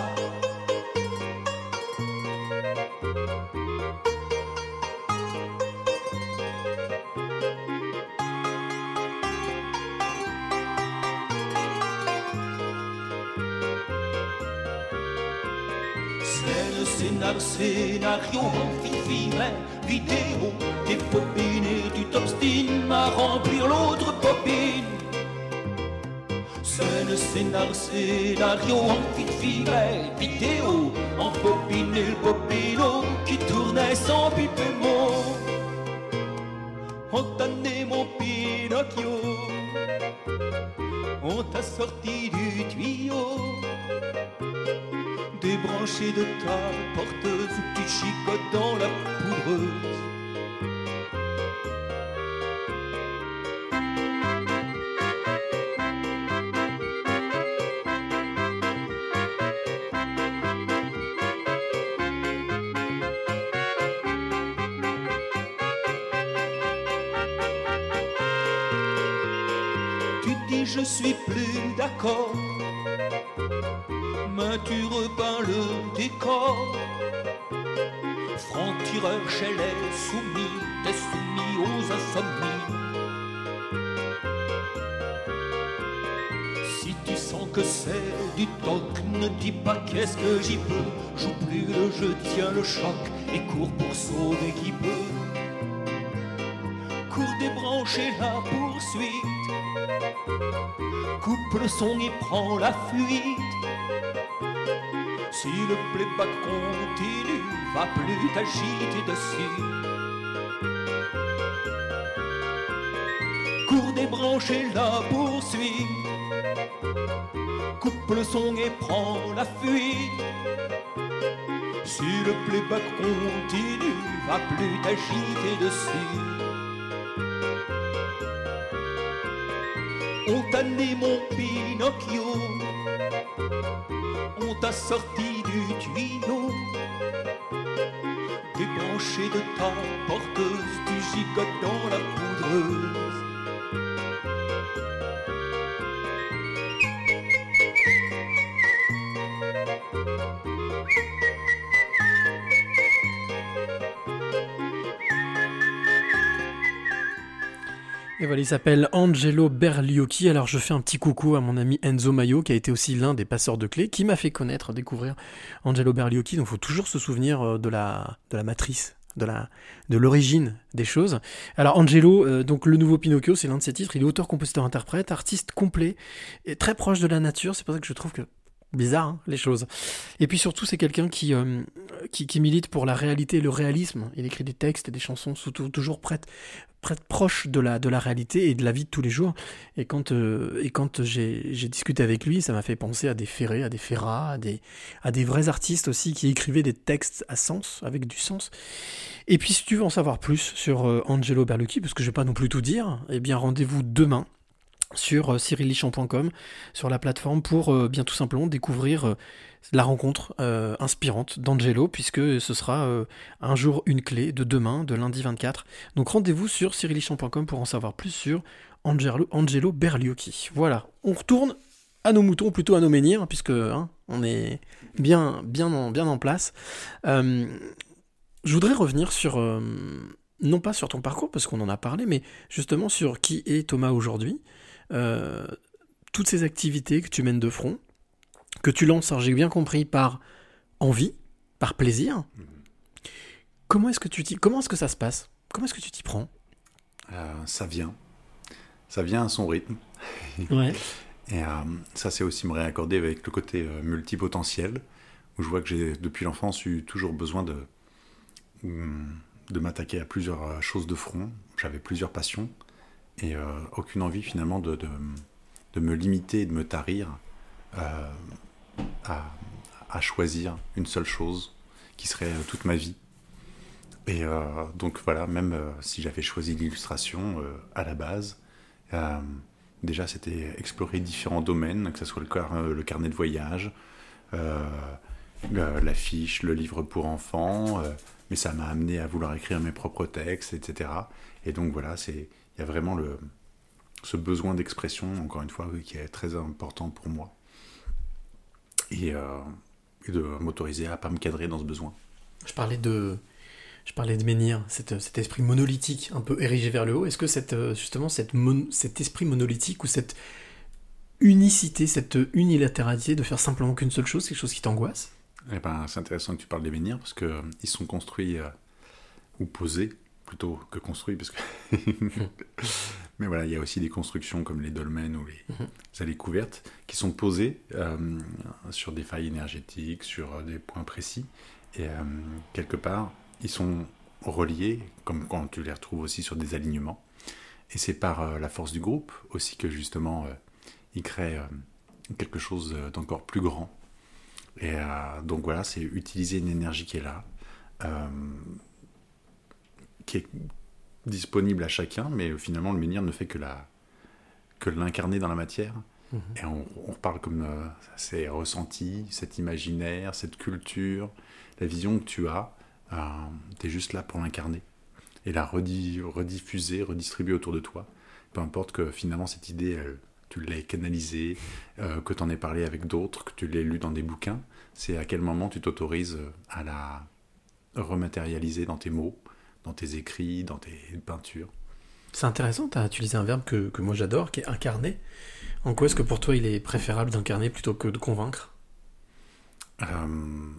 Scénar, scénario, amphithéâtre, vidéo, des bobines et tu t'obstines à remplir l'autre bobine. Scène, scénar, scénario, amphithéâtre, vidéo, en et le bobino qui tournait sans pipement. On t'a né mon Pinocchio, on t'a sorti du tuyau débranché de ta porteuse, qui chicote dans la poudreuse. Tu dis Je suis plus d'accord, mais tu repeins le décor Franc-tireur chez soumis, t'es soumis aux insomnies. Si tu sens que c'est du toc, ne dis pas qu'est-ce que j'y peux. Joue plus le jeu, tiens le choc et cours pour sauver qui peut. Cours des branches et la poursuite. Coupe le son et prends la fuite. Si le playback continue, va plus t'agiter dessus. Cours des branches et la poursuite. Coupe le son et prends la fuite. Si le playback continue, va plus t'agiter dessus. On t'a mon Pinocchio, on t'a sorti du tuyau, débranché de ta porteuse, tu gigotes dans la poudreuse. Il s'appelle Angelo Berliocchi. Alors je fais un petit coucou à mon ami Enzo Maio, qui a été aussi l'un des passeurs de clés, qui m'a fait connaître, découvrir Angelo Berliocchi. Donc il faut toujours se souvenir euh, de la, de la matrice, de la de l'origine des choses. Alors Angelo, euh, donc le nouveau Pinocchio, c'est l'un de ses titres. Il est auteur, compositeur, interprète, artiste complet et très proche de la nature. C'est pour ça que je trouve que bizarre hein, les choses. Et puis surtout, c'est quelqu'un qui, euh, qui, qui milite pour la réalité et le réalisme. Il écrit des textes et des chansons toujours prêtes, prêtes proches de la, de la réalité et de la vie de tous les jours. Et quand, euh, et quand j'ai discuté avec lui, ça m'a fait penser à des Ferré, à des Ferrat, à des, à des vrais artistes aussi qui écrivaient des textes à sens, avec du sens. Et puis si tu veux en savoir plus sur euh, Angelo Berlucchi, parce que je vais pas non plus tout dire, eh bien rendez-vous demain sur euh, cyrillichamp.com, sur la plateforme, pour euh, bien tout simplement découvrir euh, la rencontre inspirante d'Angelo, puisque ce sera un jour une clé de demain, de lundi 24. Donc rendez-vous sur cyrillichamp.com pour en savoir plus sur Angelo, Angelo Berliocchi. Voilà, on retourne à nos moutons, plutôt à nos menhirs, puisque hein, on est bien, bien, en, bien en place. Je voudrais revenir sur, non pas sur ton parcours, parce qu'on en a parlé, mais justement sur qui est Thomas aujourd'hui. Euh, toutes ces activités que tu mènes de front, que tu lances, alors j'ai bien compris, par envie, par plaisir. Comment est-ce que tu t'y- comment est-ce que ça se passe? Comment est-ce que tu t'y prends? Euh, ça vient. Ça vient à son rythme. <laughs> Ouais. Et euh, ça, c'est aussi me réaccorder avec le côté euh, multipotentiel, où je vois que j'ai, depuis l'enfance, eu toujours besoin de, hum, de m'attaquer à plusieurs choses de front. J'avais plusieurs passions, et euh, aucune envie finalement de, de, me limiter et de me tarir euh, à, à choisir une seule chose qui serait euh, toute ma vie. Et donc voilà, même si j'avais choisi l'illustration à la base, déjà c'était explorer différents domaines, que ce soit le, car- le carnet de voyage, l'affiche, le livre pour enfants, mais ça m'a amené à vouloir écrire mes propres textes, etc. Et donc voilà, c'est il y a vraiment le, ce besoin d'expression, encore une fois, qui est très important pour moi. Et, euh, et de m'autoriser à pas me cadrer dans ce besoin. Je parlais de, je parlais de menhir, cet, cet esprit monolithique, un peu érigé vers le haut. Est-ce que cette, euh, justement cette mon- cet esprit monolithique ou cette unicité, cette unilatéralité de faire simplement qu'une seule chose, quelque chose qui t'angoisse? Eh ben, c'est intéressant que tu parles des menhirs parce que euh, ils sont construits euh, ou posés plutôt que construits parce que <laughs> mais voilà il y a aussi des constructions comme les dolmens ou les Mhm. allées couvertes qui sont posées euh, sur des failles énergétiques sur euh, des points précis. Et euh, quelque part ils sont reliés comme quand tu les retrouves aussi sur des alignements. Et c'est par euh, la force du groupe aussi que justement ils créent quelque chose d'encore plus grand. Et donc voilà, c'est utiliser une énergie qui est là, qui est disponible à chacun, mais finalement le menhir ne fait que la que l'incarner dans la matière. Mhm. Et on, on parle comme euh, ces ressentis, cet imaginaire, cette culture, la vision que tu as, tu es juste là pour l'incarner et la redi- rediffuser, redistribuer autour de toi. Peu importe que finalement cette idée, elle, tu l'aies canalisé, euh, que tu en aies parlé avec d'autres, que tu l'aies lu dans des bouquins. C'est à quel moment tu t'autorises à la rematérialiser dans tes mots, dans tes écrits, dans tes peintures. C'est intéressant, tu as utilisé un verbe que, que moi j'adore, qui est incarner. En quoi est-ce que pour toi il est préférable d'incarner plutôt que de convaincre? Euh,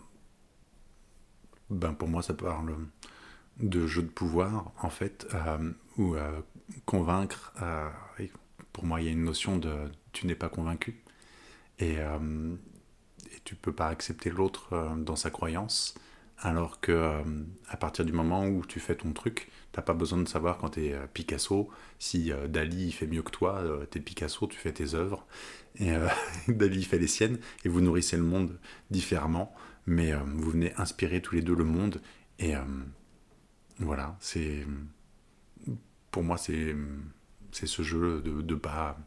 ben pour moi, ça parle de jeu de pouvoir, en fait, euh, ou euh, convaincre. euh, pour moi, il y a une notion de tu n'es pas convaincu. Et, et tu peux pas accepter l'autre dans sa croyance, alors que euh, à partir du moment où tu fais ton truc, t'as pas besoin de savoir quand tu es Picasso, si euh, Dali fait mieux que toi, euh, t'es Picasso, tu fais tes œuvres, et euh, <laughs> Dali fait les siennes, et vous nourrissez le monde différemment, mais euh, vous venez inspirer tous les deux le monde, et euh, voilà, c'est pour moi c'est c'est ce jeu de de pas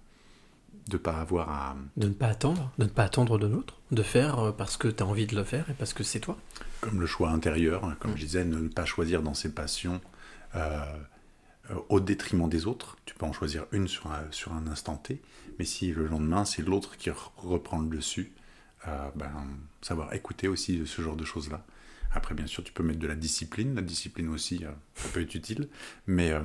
de pas avoir à De ne pas attendre, de ne pas attendre de l'autre, de faire euh, parce que tu as envie de le faire et parce que c'est toi. comme le choix intérieur, hein, comme je disais, ne pas choisir dans ses passions euh, euh, au détriment des autres. Tu peux en choisir une sur un, sur un instant T, mais si le lendemain c'est l'autre qui re- reprend le dessus, euh, ben, savoir écouter aussi ce genre de choses-là. Après, bien sûr, tu peux mettre de la discipline. La discipline aussi, euh, ça peut être utile, mais, euh,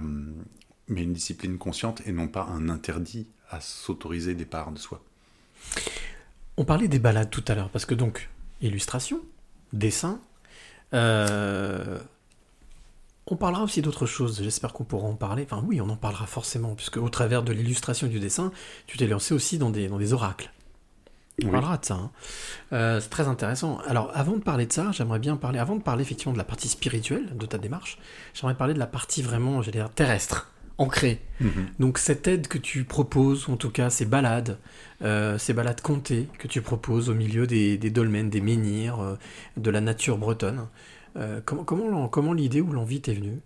mais une discipline consciente et non pas un interdit à s'autoriser des parts de soi. On parlait des balades tout à l'heure, parce que donc, illustration, dessin, euh, on parlera aussi d'autres choses, j'espère qu'on pourra en parler. Enfin oui, on en parlera forcément, puisque au travers de l'illustration et du dessin, tu t'es lancé aussi dans des, dans des oracles. On Oui. parlera de ça. hein. Euh, c'est très intéressant. Alors, avant de parler de ça, j'aimerais bien parler, avant de parler effectivement de la partie spirituelle de ta démarche, j'aimerais parler de la partie vraiment, j'allais dire, terrestre, ancrée. Donc, cette aide que tu proposes, en tout cas ces balades, euh, ces balades comptées que tu proposes au milieu des, des dolmens, des menhirs, euh, de la nature bretonne, euh, comment, comment, l'idée ou l'envie t'est venue?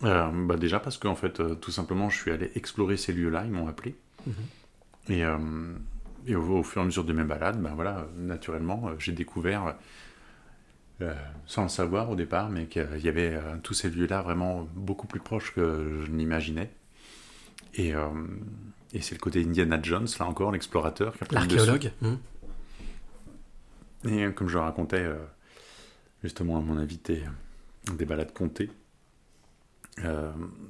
Bah déjà parce qu'en fait, tout simplement, je suis allé explorer ces lieux-là, ils m'ont appelé. Mhm. Et, et au, au fur et à mesure de mes balades, ben voilà, naturellement, j'ai découvert, euh, sans le savoir au départ, mais qu'il y avait euh, tous ces lieux-là vraiment beaucoup plus proches que je n'imaginais. Et, euh, et c'est le côté Indiana Jones, là encore, l'explorateur. L'archéologue. Et comme je le racontais justement à mon invité des balades comptées,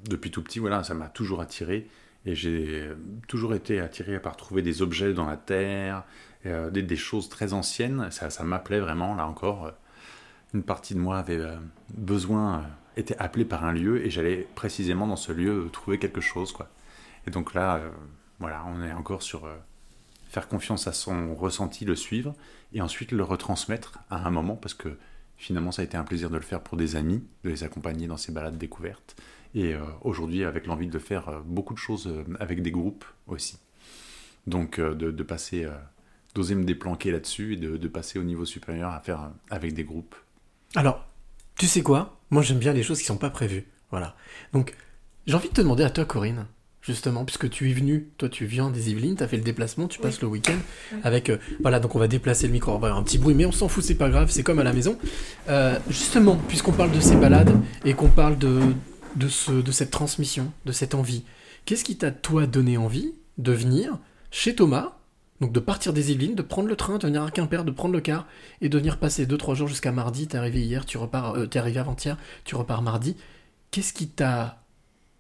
depuis tout petit, voilà, ça m'a toujours attiré. Et j'ai toujours été attiré par trouver des objets dans la terre, euh, des, des choses très anciennes. Ça, ça m'appelait vraiment, là encore. Une partie de moi avait euh, besoin, euh, était appelée par un lieu, et j'allais précisément dans ce lieu trouver quelque chose. Quoi. Et donc là, euh, voilà, on est encore sur faire confiance à son ressenti, le suivre, et ensuite le retransmettre à un moment, parce que finalement ça a été un plaisir de le faire pour des amis, de les accompagner dans ces balades découvertes, et aujourd'hui avec l'envie de faire beaucoup de choses avec des groupes aussi. Donc de, passer, d'oser me déplanquer là-dessus, et de, de passer au niveau supérieur à faire avec des groupes. Alors, tu sais quoi? Moi, j'aime bien les choses qui sont pas prévues. Voilà. Donc, j'ai envie de te demander à toi, Corinne, justement, puisque tu es venu, toi, tu viens des Yvelines, tu as fait le déplacement, tu passes le week-end Oui. avec. euh, voilà, donc on va déplacer le micro, on va avoir un petit bruit, mais on s'en fout, c'est pas grave, c'est comme à la maison. Euh, justement, puisqu'on parle de ces balades et qu'on parle de, de, ce, de cette transmission, de cette envie, qu'est-ce qui t'a, toi, donné envie de venir chez Thomas donc de partir des Yvelines, de prendre le train, de venir à Quimper, de prendre le car et de venir passer 2-3 jours jusqu'à mardi. T'es arrivé hier, tu repars, euh, t'es arrivé avant-hier, tu repars mardi. Qu'est-ce qui t'a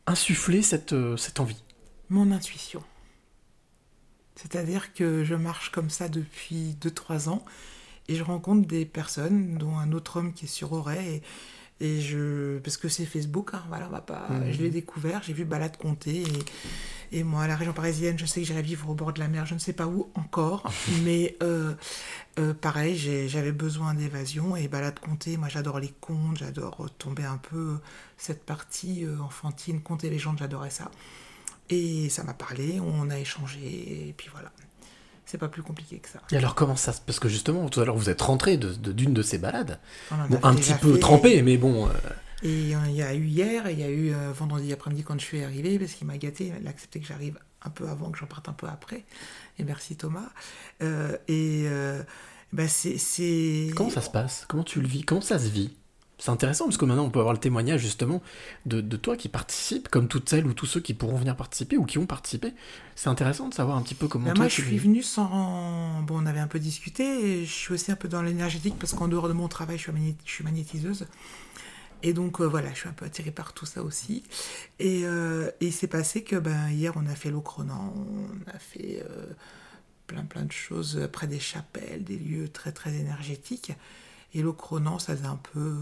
insufflé cette, euh, cette envie? Mon intuition. C'est-à-dire que je marche comme ça depuis 2-3 ans et je rencontre des personnes, dont un autre homme qui est sur Auray. Et je. Parce que c'est Facebook, hein, voilà, on va pas. Mhm. Je l'ai découvert, j'ai vu Balade compter. Et, et moi, à la région parisienne, je sais que j'irai vivre au bord de la mer, je ne sais pas où encore. <laughs> mais euh, euh, pareil, j'avais besoin d'évasion et Balade compter. Moi, j'adore les contes, j'adore tomber un peu cette partie euh, enfantine, contes et légendes, j'adorais ça. Et ça m'a parlé, on a échangé, et puis voilà. C'est pas plus compliqué que ça. Et alors comment ça se... Parce que justement, tout à l'heure, vous êtes rentré d'une de, d'une de ces balades. Bon, un petit peu trempé, mais bon... euh, Et euh, il y a eu hier, et il y a eu euh, vendredi après-midi quand je suis arrivé, parce qu'il m'a gâté, il a accepté que j'arrive un peu avant, que j'en parte un peu après. Et merci Thomas. Euh, et bah c'est- Comment ça se passe? Comment tu le vis? Comment ça se vit? C'est intéressant parce que maintenant on peut avoir le témoignage justement de, de toi qui participe, comme toutes celles ou tous ceux qui pourront venir participer ou qui ont participé. C'est intéressant de savoir un petit peu comment Bah, toi moi, tu je suis vis. venue sans. Bon, on avait un peu discuté. Et je suis aussi un peu dans l'énergétique parce qu'en dehors de mon travail, je suis, magné- je suis magnétiseuse. Et donc, euh, voilà, je suis un peu attirée par tout ça aussi. Et, euh, et il s'est passé que ben, hier, on a fait l'Ocronan. On a fait euh, plein, plein de choses près des chapelles, des lieux très, très énergétiques. Et l'Ocronan, ça faisait un peu.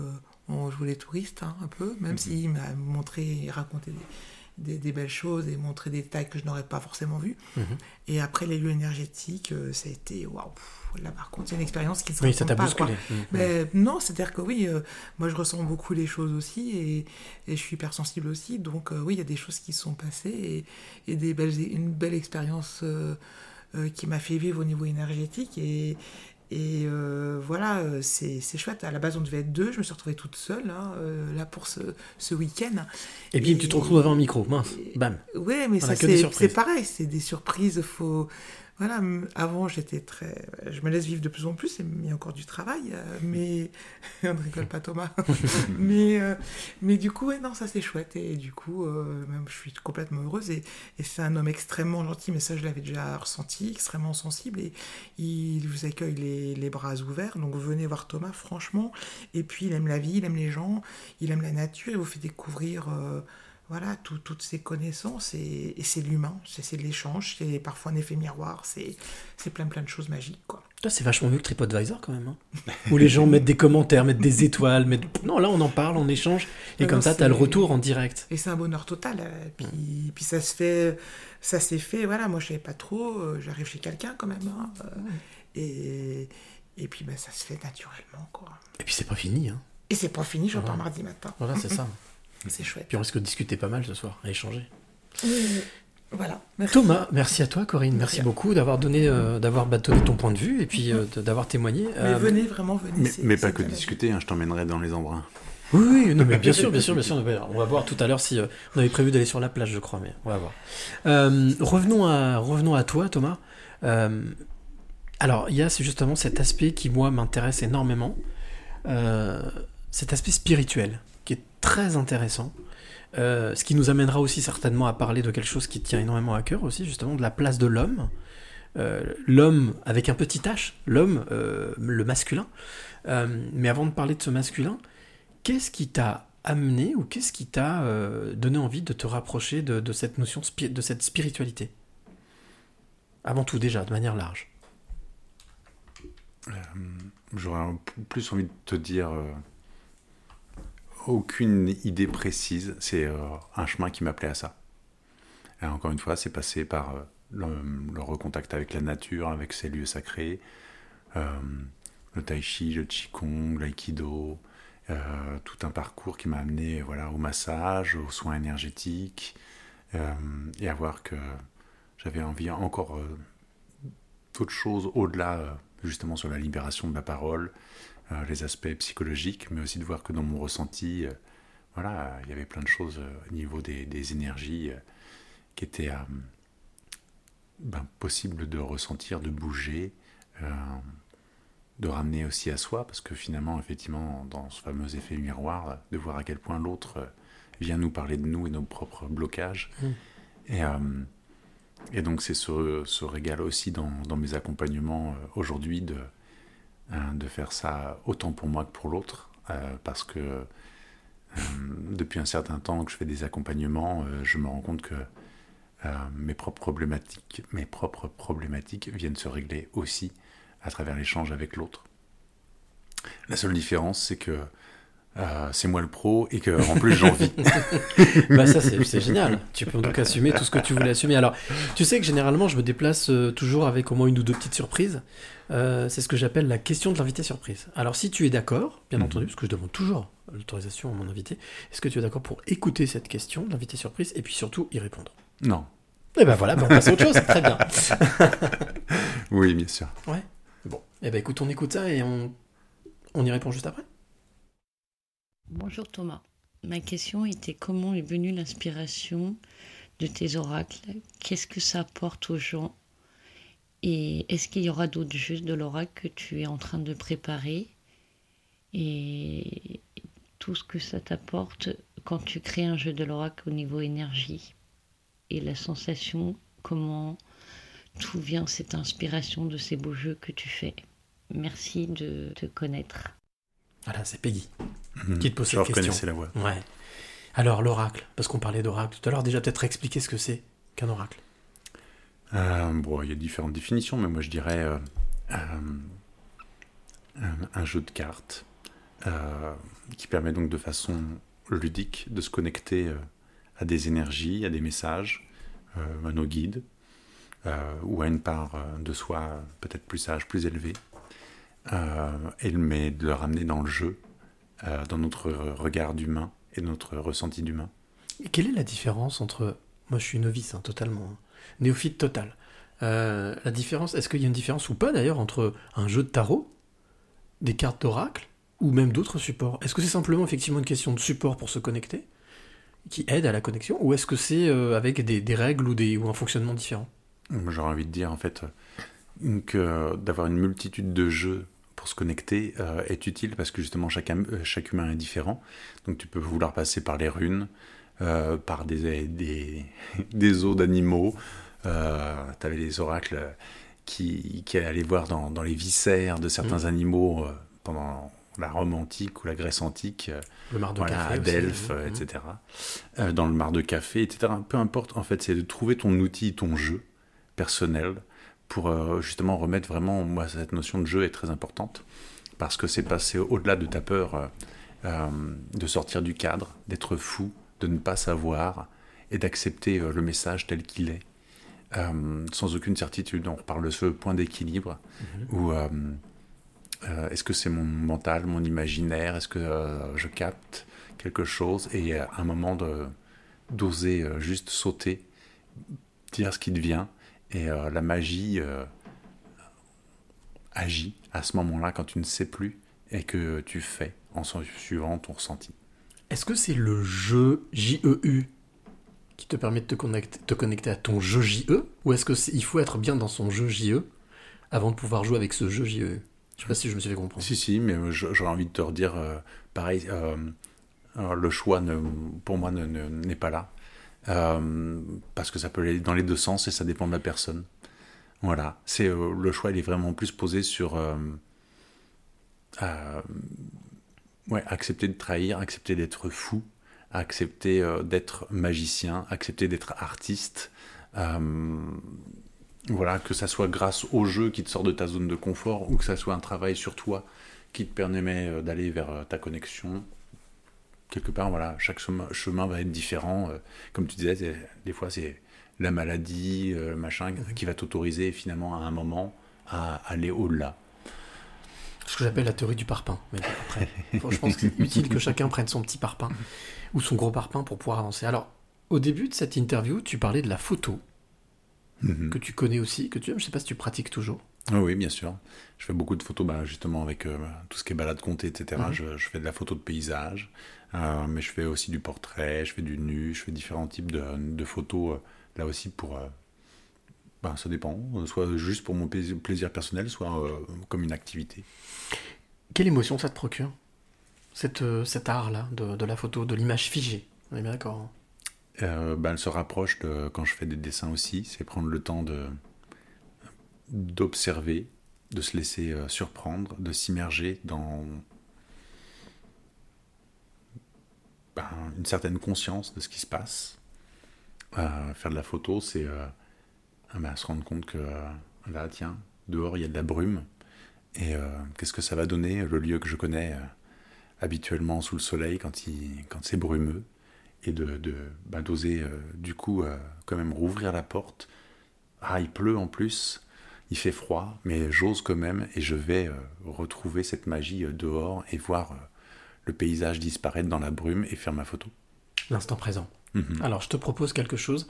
On jouait les touristes, hein, un peu, même s'il m'a montré et raconté des, des- des belles choses et montré des détails que je n'aurais pas forcément vus. Mhm. Et après, les lieux énergétiques, euh, ça a été waouh. Là, par contre, c'est une expérience qui se Oui, ça t'a quoi. bousculé. Mhm. Mais non, c'est-à-dire que oui, euh, moi je ressens beaucoup les choses aussi et, et je suis hypersensible aussi. Donc euh, oui, il y a des choses qui se sont passées et, et des belles, une belle expérience euh, qui m'a fait vivre au niveau énergétique. Et, et euh, voilà, euh, c'est c'est chouette. À la base, on devait être deux. Je me suis retrouvée toute seule hein, euh, là pour ce, ce week-end. Et bim, tu te retrouves devant un micro, mince, bam. Ouais, mais On ça c'est pareil, c'est des surprises. Faut voilà. Avant j'étais très, je me laisse vivre de plus en plus. et Il y a encore du travail, euh, mais <laughs> on ne rigole pas Thomas. <laughs> mais euh, mais du coup ouais non ça c'est chouette et du coup euh, même je suis complètement heureuse et, et c'est un homme extrêmement gentil. Mais ça je l'avais déjà ressenti, extrêmement sensible et il vous accueille les, les bras ouverts. Donc venez voir Thomas franchement. Et puis il aime la vie, il aime les gens, il aime la nature. Il vous fait découvrir euh, voilà, tout- toutes ces connaissances et, et c'est l'humain, c'est l'échange, c'est parfois un effet miroir, c'est c'est plein plein de choses magiques quoi. Toi, c'est vachement mieux que TripAdvisor quand même. Hein. Où les gens mettent des commentaires, mettent des étoiles, mettent... <laughs> Non, là on en parle, on échange, et Ah comme ça t'as le c'est- retour en direct. Et c'est un bonheur total. euh, Puis, puis ça se fait, ça s'est fait. Voilà, moi je savais pas trop. euh, J'arrive chez quelqu'un quand même. hein, euh, et et puis ben, ça se fait naturellement quoi. Et puis c'est pas fini. Hein. Et c'est pas fini, je repars Voilà. mardi matin. Voilà, c'est ça. <laughs> C'est chouette. Puis on risque de discuter pas mal ce soir, à échanger. Voilà. Merci. Thomas, merci à toi Corinne, merci, Merci. beaucoup d'avoir donné, euh, d'avoir donné ton point de vue et puis euh, d'avoir témoigné. Mais Euh, venez vraiment, venez. Mais, pas que discuter, hein, je t'emmènerai dans les embruns. Oui, oui, non, mais bien <laughs> sûr, bien sûr, bien sûr. On va- On va voir tout à l'heure si euh, on avait prévu d'aller sur la plage, je crois, mais on va voir. Euh, revenons à revenons à toi, Thomas. Euh, alors, il y a justement cet aspect qui moi m'intéresse énormément, euh, cet aspect spirituel très intéressant. Euh, ce qui nous amènera aussi certainement à parler de quelque chose qui tient énormément à cœur aussi, justement de la place de l'homme. Euh, l'homme avec un petit h, l'homme, euh, le masculin. Mais avant de parler de ce masculin, qu'est-ce qui t'a amené ou qu'est-ce qui t'a donné envie de te rapprocher de, de cette notion, de cette spiritualité? Avant tout déjà, de manière large. J'aurais plus envie de te dire aucune idée précise. C'est euh, un chemin qui m'appelait à ça. Encore une fois, c'est passé par euh, le, recontact avec la nature, avec ces lieux sacrés, euh, le tai chi, le qigong, l'aïkido, tout un parcours qui m'a amené voilà, au massage, aux soins énergétiques, et à voir que j'avais envie encore d'autres choses au-delà, justement sur la libération de la parole, les aspects psychologiques, mais aussi de voir que dans mon ressenti, euh, voilà, euh, il y avait plein de choses euh, au niveau des, des énergies euh, qui étaient euh, ben, possibles de ressentir, de bouger, euh, de ramener aussi à soi, parce que finalement, effectivement, dans ce fameux effet miroir, de voir à quel point l'autre euh, vient nous parler de nous et nos propres blocages. Mm. Et, euh, et donc c'est ce, ce régal aussi dans, dans mes accompagnements euh, aujourd'hui de, de faire ça autant pour moi que pour l'autre, euh, parce que euh, depuis un certain temps que je fais des accompagnements, euh, je me rends compte que mes propres problématiques, mes propres problématiques viennent se régler aussi à travers l'échange avec l'autre. La seule différence, c'est que euh, c'est moi le pro et que en plus j'en vis. <laughs> bah ça c'est génial. Tu peux donc assumer tout ce que tu voulais assumer. Alors, tu sais que généralement je me déplace euh, toujours avec au moins une ou deux petites surprises. Euh, c'est ce que j'appelle la question de l'invité surprise. Alors si tu es d'accord, bien Mhm. entendu, parce que je demande toujours l'autorisation à mon invité, est-ce que tu es d'accord pour écouter cette question de l'invité surprise et puis surtout y répondre? Non. Et ben voilà, ben on passe à autre chose, très bien. <laughs> Oui, bien sûr. Ouais. Bon, et ben écoute, on écoute ça et on, on y répond juste après. Bonjour Thomas. Ma question était comment est venue l'inspiration de tes oracles? Qu'est-ce que ça apporte aux gens? Et est-ce qu'il y aura d'autres jeux de l'oracle que tu es en train de préparer? Et tout ce que ça t'apporte quand tu crées un jeu de l'oracle au niveau énergie et la sensation, comment tout vient cette inspiration de ces beaux jeux que tu fais? Merci de te connaître. Voilà, c'est Peggy Mhm. qui te pose cette question. la voix. Ouais. Alors, l'oracle, parce qu'on parlait d'oracle tout à l'heure, déjà peut-être expliquer ce que c'est qu'un oracle? Euh, bon, il y a différentes définitions, mais moi je dirais euh, euh, un, un jeu de cartes qui permet donc de façon ludique de se connecter à des énergies, à des messages, à nos guides, ou à une part de soi peut-être plus sage, plus élevée, et le- mais de le ramener dans le jeu, euh, dans notre regard d'humain et notre ressenti d'humain. Et quelle est la différence entre. Moi, je suis novice, hein, totalement. hein. Néophyte total. Euh, la différence, est-ce qu'il y a une différence ou pas d'ailleurs entre un jeu de tarot, des cartes d'oracle, ou même d'autres supports? Est-ce que c'est simplement effectivement une question de support pour se connecter, qui aide à la connexion, ou est-ce que c'est euh, avec des, des règles ou, des, ou un fonctionnement différent? J'aurais envie de dire en fait euh, que d'avoir une multitude de jeux pour se connecter euh, est utile parce que justement chaque, euh, chaque humain est différent. Donc tu peux vouloir passer par les runes, euh, par des, des, <laughs> des os d'animaux. Euh, tu avais les oracles qui, qui allaient voir dans, dans les viscères de certains Mhm. animaux euh, pendant la Rome antique ou la Grèce antique. euh, Le mar de voilà, café à Delphes, mhm. euh, etc. Euh, dans le mar de café, etc. Peu importe, en fait, c'est de trouver ton outil, ton jeu personnel pour euh, justement remettre vraiment, moi, cette notion de jeu est très importante parce que c'est passer au-delà de ta peur euh, euh, de sortir du cadre, d'être fou, de ne pas savoir et d'accepter le message tel qu'il est. euh, sans aucune certitude, on reparle de ce point d'équilibre où euh, euh, est-ce que c'est mon mental, mon imaginaire Est-ce que je capte quelque chose Et à un moment d'oser juste sauter, dire ce qui devient, et euh, la magie euh, agit à ce moment-là quand tu ne sais plus et que tu fais en suivant ton ressenti. Est-ce que c'est le jeu JEU qui te permet de te connecter, te connecter à ton jeu JE Ou est-ce qu'il faut être bien dans son jeu JE avant de pouvoir jouer avec ce jeu JE Je sais pas si je me suis fait comprendre. Si, si, mais j'aurais envie de te redire, euh, pareil, le choix, ne, pour moi, ne- ne- n'est pas là. Euh, parce que ça peut aller dans les deux sens et ça dépend de la personne. Voilà, c'est euh, le choix, il est vraiment plus posé sur euh, accepter de trahir, accepter d'être fou, accepter d'être magicien, accepter d'être artiste. Voilà, que ça soit grâce au jeu qui te sort de ta zone de confort ou que ça soit un travail sur toi qui te permet d'aller vers ta connexion. Quelque part, voilà, chaque chemin, chemin va être différent. Euh, Comme tu disais, des fois, c'est la maladie, euh, machin, qui va t'autoriser finalement à un moment à aller au-delà. Ce que j'appelle la théorie du parpaing. Mais après, je pense que c'est utile que chacun prenne son petit parpaing ou son gros parpaing pour pouvoir avancer. Alors, au début de cette interview, tu parlais de la photo, Mhm. que tu connais aussi, que tu aimes. Je sais pas si tu pratiques toujours. Oui, oui, bien sûr. Je fais beaucoup de photos, bah, justement, avec euh, tout ce qui est balade comptée, etc. Mhm. je, je fais de la photo de paysage, euh, mais je fais aussi du portrait, je fais du nu, je fais différents types de, de photos, euh, là aussi, pour... euh, bah, ça dépend, soit juste pour mon plaisir, personnel, soit comme une activité. Quelle émotion ça te procure cette, Cet art-là de, de la photo, de l'image figée? On est bien d'accord hein bah, elle se rapproche de quand je fais des dessins aussi, c'est prendre le temps de d'observer, de se laisser surprendre, de s'immerger dans ben, une certaine conscience de ce qui se passe. Euh, faire de la photo, c'est euh, ah se rendre compte que euh, là, tiens, dehors il y a de la brume, et qu'est-ce que ça va donner, le lieu que je connais habituellement sous le soleil quand, il, quand c'est brumeux et de, de bah, d'oser du coup quand même rouvrir la porte. Ah, il pleut en plus, il fait froid, mais j'ose quand même et je vais retrouver cette magie dehors et voir le paysage disparaître dans la brume et faire ma photo. L'instant présent. Mhm. Alors, je te propose quelque chose.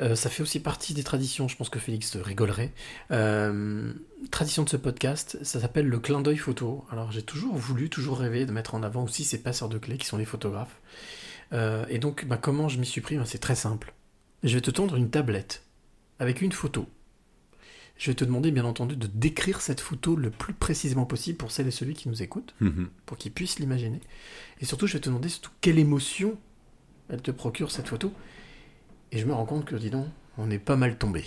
Euh, ça fait aussi partie des traditions, je pense que Félix rigolerait. Euh, tradition de ce podcast, ça s'appelle le clin d'œil photo. Alors, j'ai toujours voulu, toujours rêvé de mettre en avant aussi ces passeurs de clés qui sont les photographes. Euh, et donc, bah, comment je m'y suis pris? Ben, C'est très simple. Je vais te tendre une tablette avec une photo. Je vais te demander, bien entendu, de décrire cette photo le plus précisément possible pour celle et celui qui nous écoute, Mhm. pour qu'ils puissent l'imaginer. Et surtout, je vais te demander surtout quelle émotion elle te procure cette photo. Et je me rends compte que, dis donc, on est pas mal tombé.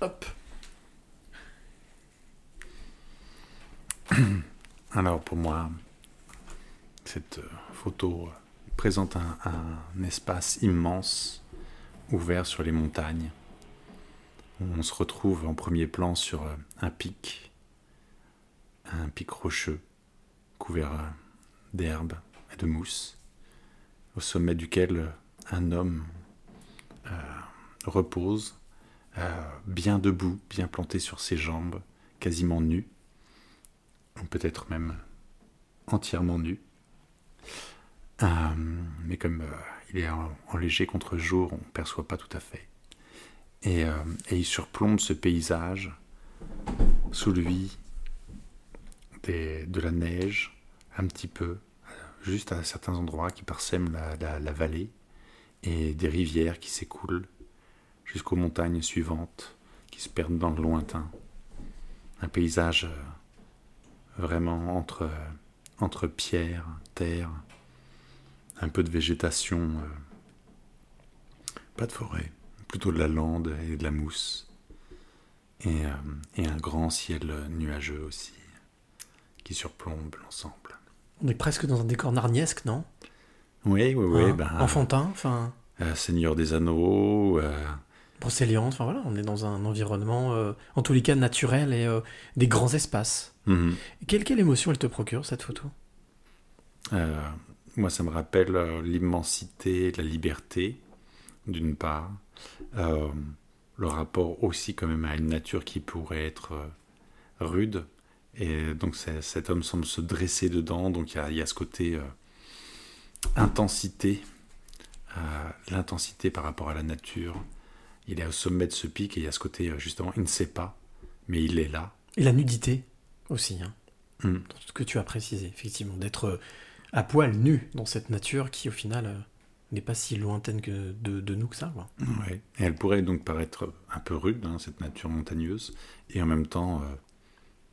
Hop. <clears throat> Alors pour moi, cette euh, photo euh, présente un, un espace immense ouvert sur les montagnes. On se retrouve en premier plan sur euh, un pic, un pic rocheux couvert euh, d'herbe et de mousse, au sommet duquel euh, un homme repose, bien debout, bien planté sur ses jambes, quasiment nu, ou peut-être même entièrement nu. Mais comme il est en, en léger contre-jour, on ne perçoit pas tout à fait. Et, euh, et il surplombe ce paysage. Sous lui, de la neige, un petit peu, euh, juste à certains endroits qui parsèment la, vallée, et des rivières qui s'écoulent jusqu'aux montagnes suivantes, qui se perdent dans le lointain. Un paysage euh, vraiment entre, entre pierre, terre, un peu de végétation, pas de forêt, plutôt de la lande et de la mousse, et, euh, et un grand ciel nuageux aussi, qui surplombe l'ensemble. On est presque dans un décor narniesque, non? Oui, oui, oui. Hein, ben, Enfantin, enfin, euh, Seigneur des Anneaux, euh, brocéliande, enfin voilà, on est dans un environnement, euh, en tous les cas, naturel et euh, des grands espaces. mhm. Quelle, quelle émotion elle te procure, cette photo? Euh, moi, ça me rappelle euh, l'immensité, la liberté, d'une part. Euh, le rapport aussi quand même à une nature qui pourrait être euh, rude. Et donc cet homme semble se dresser dedans. Donc il y a, il y a ce côté euh, intensité, euh, l'intensité par rapport à la nature. Il est au sommet de ce pic et il y a ce côté justement, il ne sait pas, mais il est là. Et la nudité aussi, hein, Mm. tout ce que tu as précisé, effectivement, d'être à poil nu dans cette nature qui, au final, n'est pas si lointaine que de, de nous que ça. quoi. Ouais. Et elle pourrait donc paraître un peu rude, hein, cette nature montagneuse, et en même temps, euh,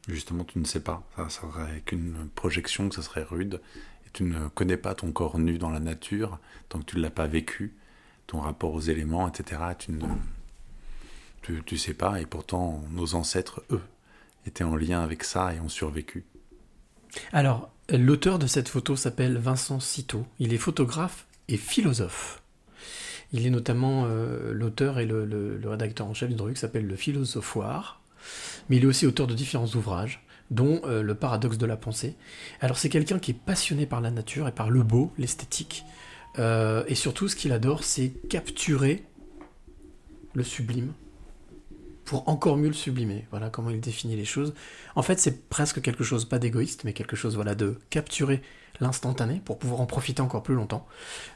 justement, tu ne sais pas. Ça serait qu'une projection, que ça serait rude, et tu ne connais pas ton corps nu dans la nature, tant que tu ne l'as pas vécu, ton rapport aux éléments, etc. Tu ne tu, tu sais pas, et pourtant, nos ancêtres, eux, étaient en lien avec ça et ont survécu. Alors, l'auteur de cette photo s'appelle Vincent Citeau. Il est photographe philosophe. Il est notamment euh, l'auteur et le rédacteur en chef d'une revue qui s'appelle Le Philosophoire. Mais il est aussi auteur de différents ouvrages, dont euh, Le paradoxe de la pensée. Alors, c'est quelqu'un qui est passionné par la nature et par le beau, l'esthétique. Euh, et surtout, ce qu'il adore, c'est capturer le sublime pour encore mieux le sublimer. Voilà comment il définit les choses. En fait, c'est presque quelque chose, pas d'égoïste, mais quelque chose voilà, de capturer l'instantané pour pouvoir en profiter encore plus longtemps.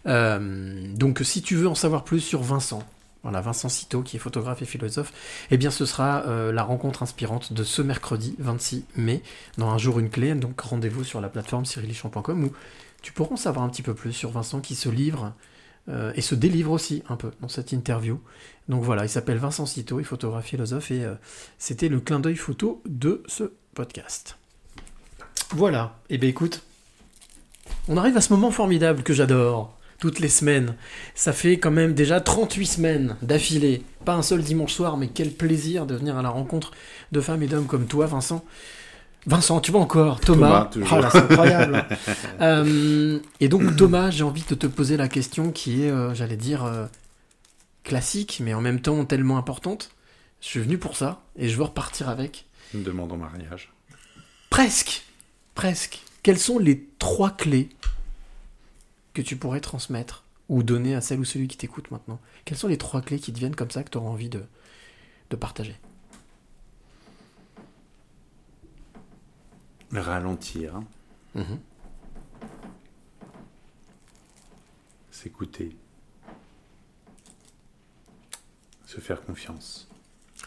Euh, donc, si tu veux en savoir plus sur Vincent, voilà, Vincent Citeau, qui est photographe et philosophe, eh bien, ce sera euh, la rencontre inspirante de ce mercredi 26 mai, dans Un jour une clé. Donc, rendez-vous sur la plateforme cyrilichamp.com où tu pourras en savoir un petit peu plus sur Vincent qui se livre euh, et se délivre aussi un peu dans cette interview. Donc voilà, il s'appelle Vincent Citeau, il est photographe philosophe et c'était le clin d'œil photo de ce podcast. Voilà, et bien écoute, on arrive à ce moment formidable que j'adore, toutes les semaines. Ça fait quand même déjà 38 semaines d'affilée, pas un seul dimanche soir, mais quel plaisir de venir à la rencontre de femmes et d'hommes comme toi, Vincent. Vincent, tu vois encore, Thomas. Thomas, là, c'est incroyable. <laughs> Euh, et donc Thomas, j'ai envie de te poser la question qui est, euh, j'allais dire, euh, classique, mais en même temps tellement importante. Je suis venu pour ça et je veux repartir avec. Une demande en mariage. Presque, presque. Quelles sont les trois clés que tu pourrais transmettre ou donner à celle ou celui qui t'écoute maintenant? Quelles sont les trois clés qui te viennent comme ça que tu auras envie de, de partager? Ralentir. Mhm. S'écouter. Se faire confiance.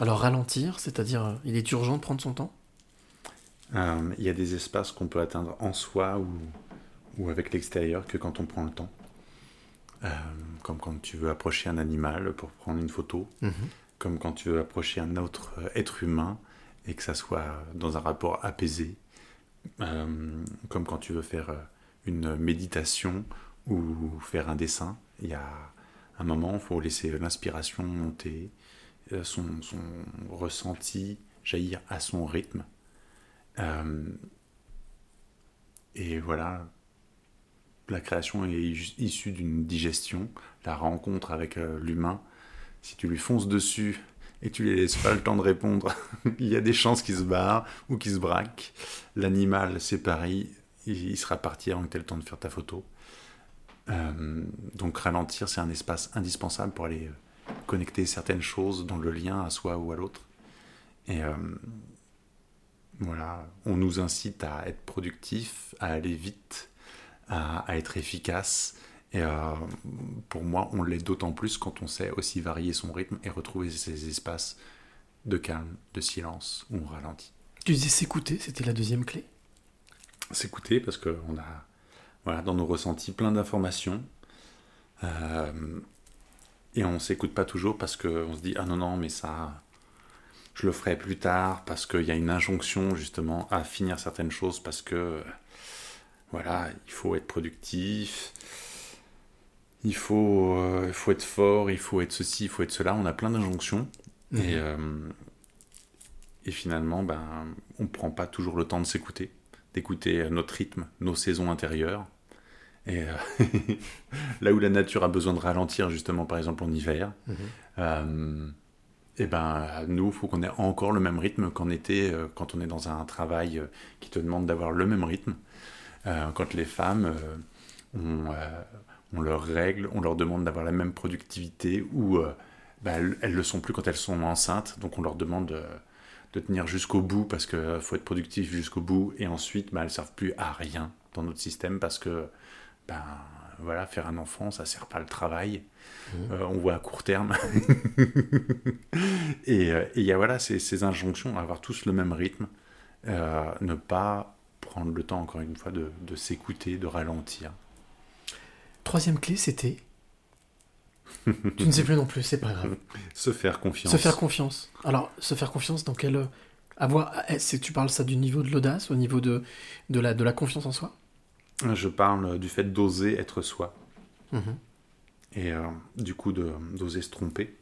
Alors ralentir, c'est-à-dire euh, il est urgent de prendre son temps? Euh, Il y a des espaces qu'on peut atteindre en soi ou, ou avec l'extérieur que quand on prend le temps. Euh, comme quand tu veux approcher un animal pour prendre une photo. Mhm. comme quand tu veux approcher un autre euh, être humain et que ça soit dans un rapport apaisé, euh, comme quand tu veux faire une méditation ou faire un dessin. Il y a un moment, il faut laisser l'inspiration monter, son, son ressenti jaillir à son rythme. Euh, et voilà, la création est issue d'une digestion, la rencontre avec euh, l'humain. Si tu lui fonces dessus et tu lui laisses pas le temps de répondre, <laughs> il y a des chances qu'il se barre ou qu'il se braque. L'animal, c'est pareil, il, sera parti avant que tu aies le temps de faire ta photo. Euh, donc ralentir, c'est un espace indispensable pour aller connecter certaines choses dans le lien à soi ou à l'autre. Et voilà, on nous incite à être productif, à aller vite, à, à être efficace. Et euh, pour moi, on l'est d'autant plus quand on sait aussi varier son rythme et retrouver ces espaces de calme, de silence où on ralentit. Tu disais s'écouter, c'était la deuxième clé? S'écouter parce qu'on a voilà, dans nos ressentis plein d'informations. Euh, et on s'écoute pas toujours parce qu'on se dit ah non non mais ça je le ferai plus tard parce qu'il y a une injonction justement à finir certaines choses parce que voilà il faut être productif il faut euh, faut être fort il faut être ceci il faut être cela on a plein d'injonctions Mhm. et euh, et finalement ben on prend pas toujours le temps de s'écouter d'écouter notre rythme nos saisons intérieures et euh, <laughs> là où la nature a besoin de ralentir, justement, par exemple en hiver, Mhm. Et ben nous, il faut qu'on ait encore le même rythme qu'en été, euh, quand on est dans un travail euh, qui te demande d'avoir le même rythme. Euh, quand les femmes ont, euh, ont leurs règles, on leur demande d'avoir la même productivité, ou ben, elles, elles le sont plus quand elles sont enceintes, donc on leur demande de tenir jusqu'au bout parce qu'il faut être productif jusqu'au bout, et ensuite ben, elles ne servent plus à rien dans notre système parce que ben voilà, faire un enfant, ça sert pas le travail. Euh, on voit à court terme. <laughs> et euh, et il y a voilà ces, ces injonctions, avoir tous le même rythme, euh, ne pas prendre le temps, encore une fois, de, de s'écouter, de ralentir. Troisième clé, c'était. tu ne sais plus non plus, c'est pas grave. <laughs> Se faire confiance. Se faire confiance. Alors, se faire confiance dans quel. Avoir. eh, Tu parles ça du niveau de l'audace, au niveau de, de, la, de la confiance en soi? Je parle du fait d'oser être soi. Mhm. Et euh, du coup, d'oser se tromper,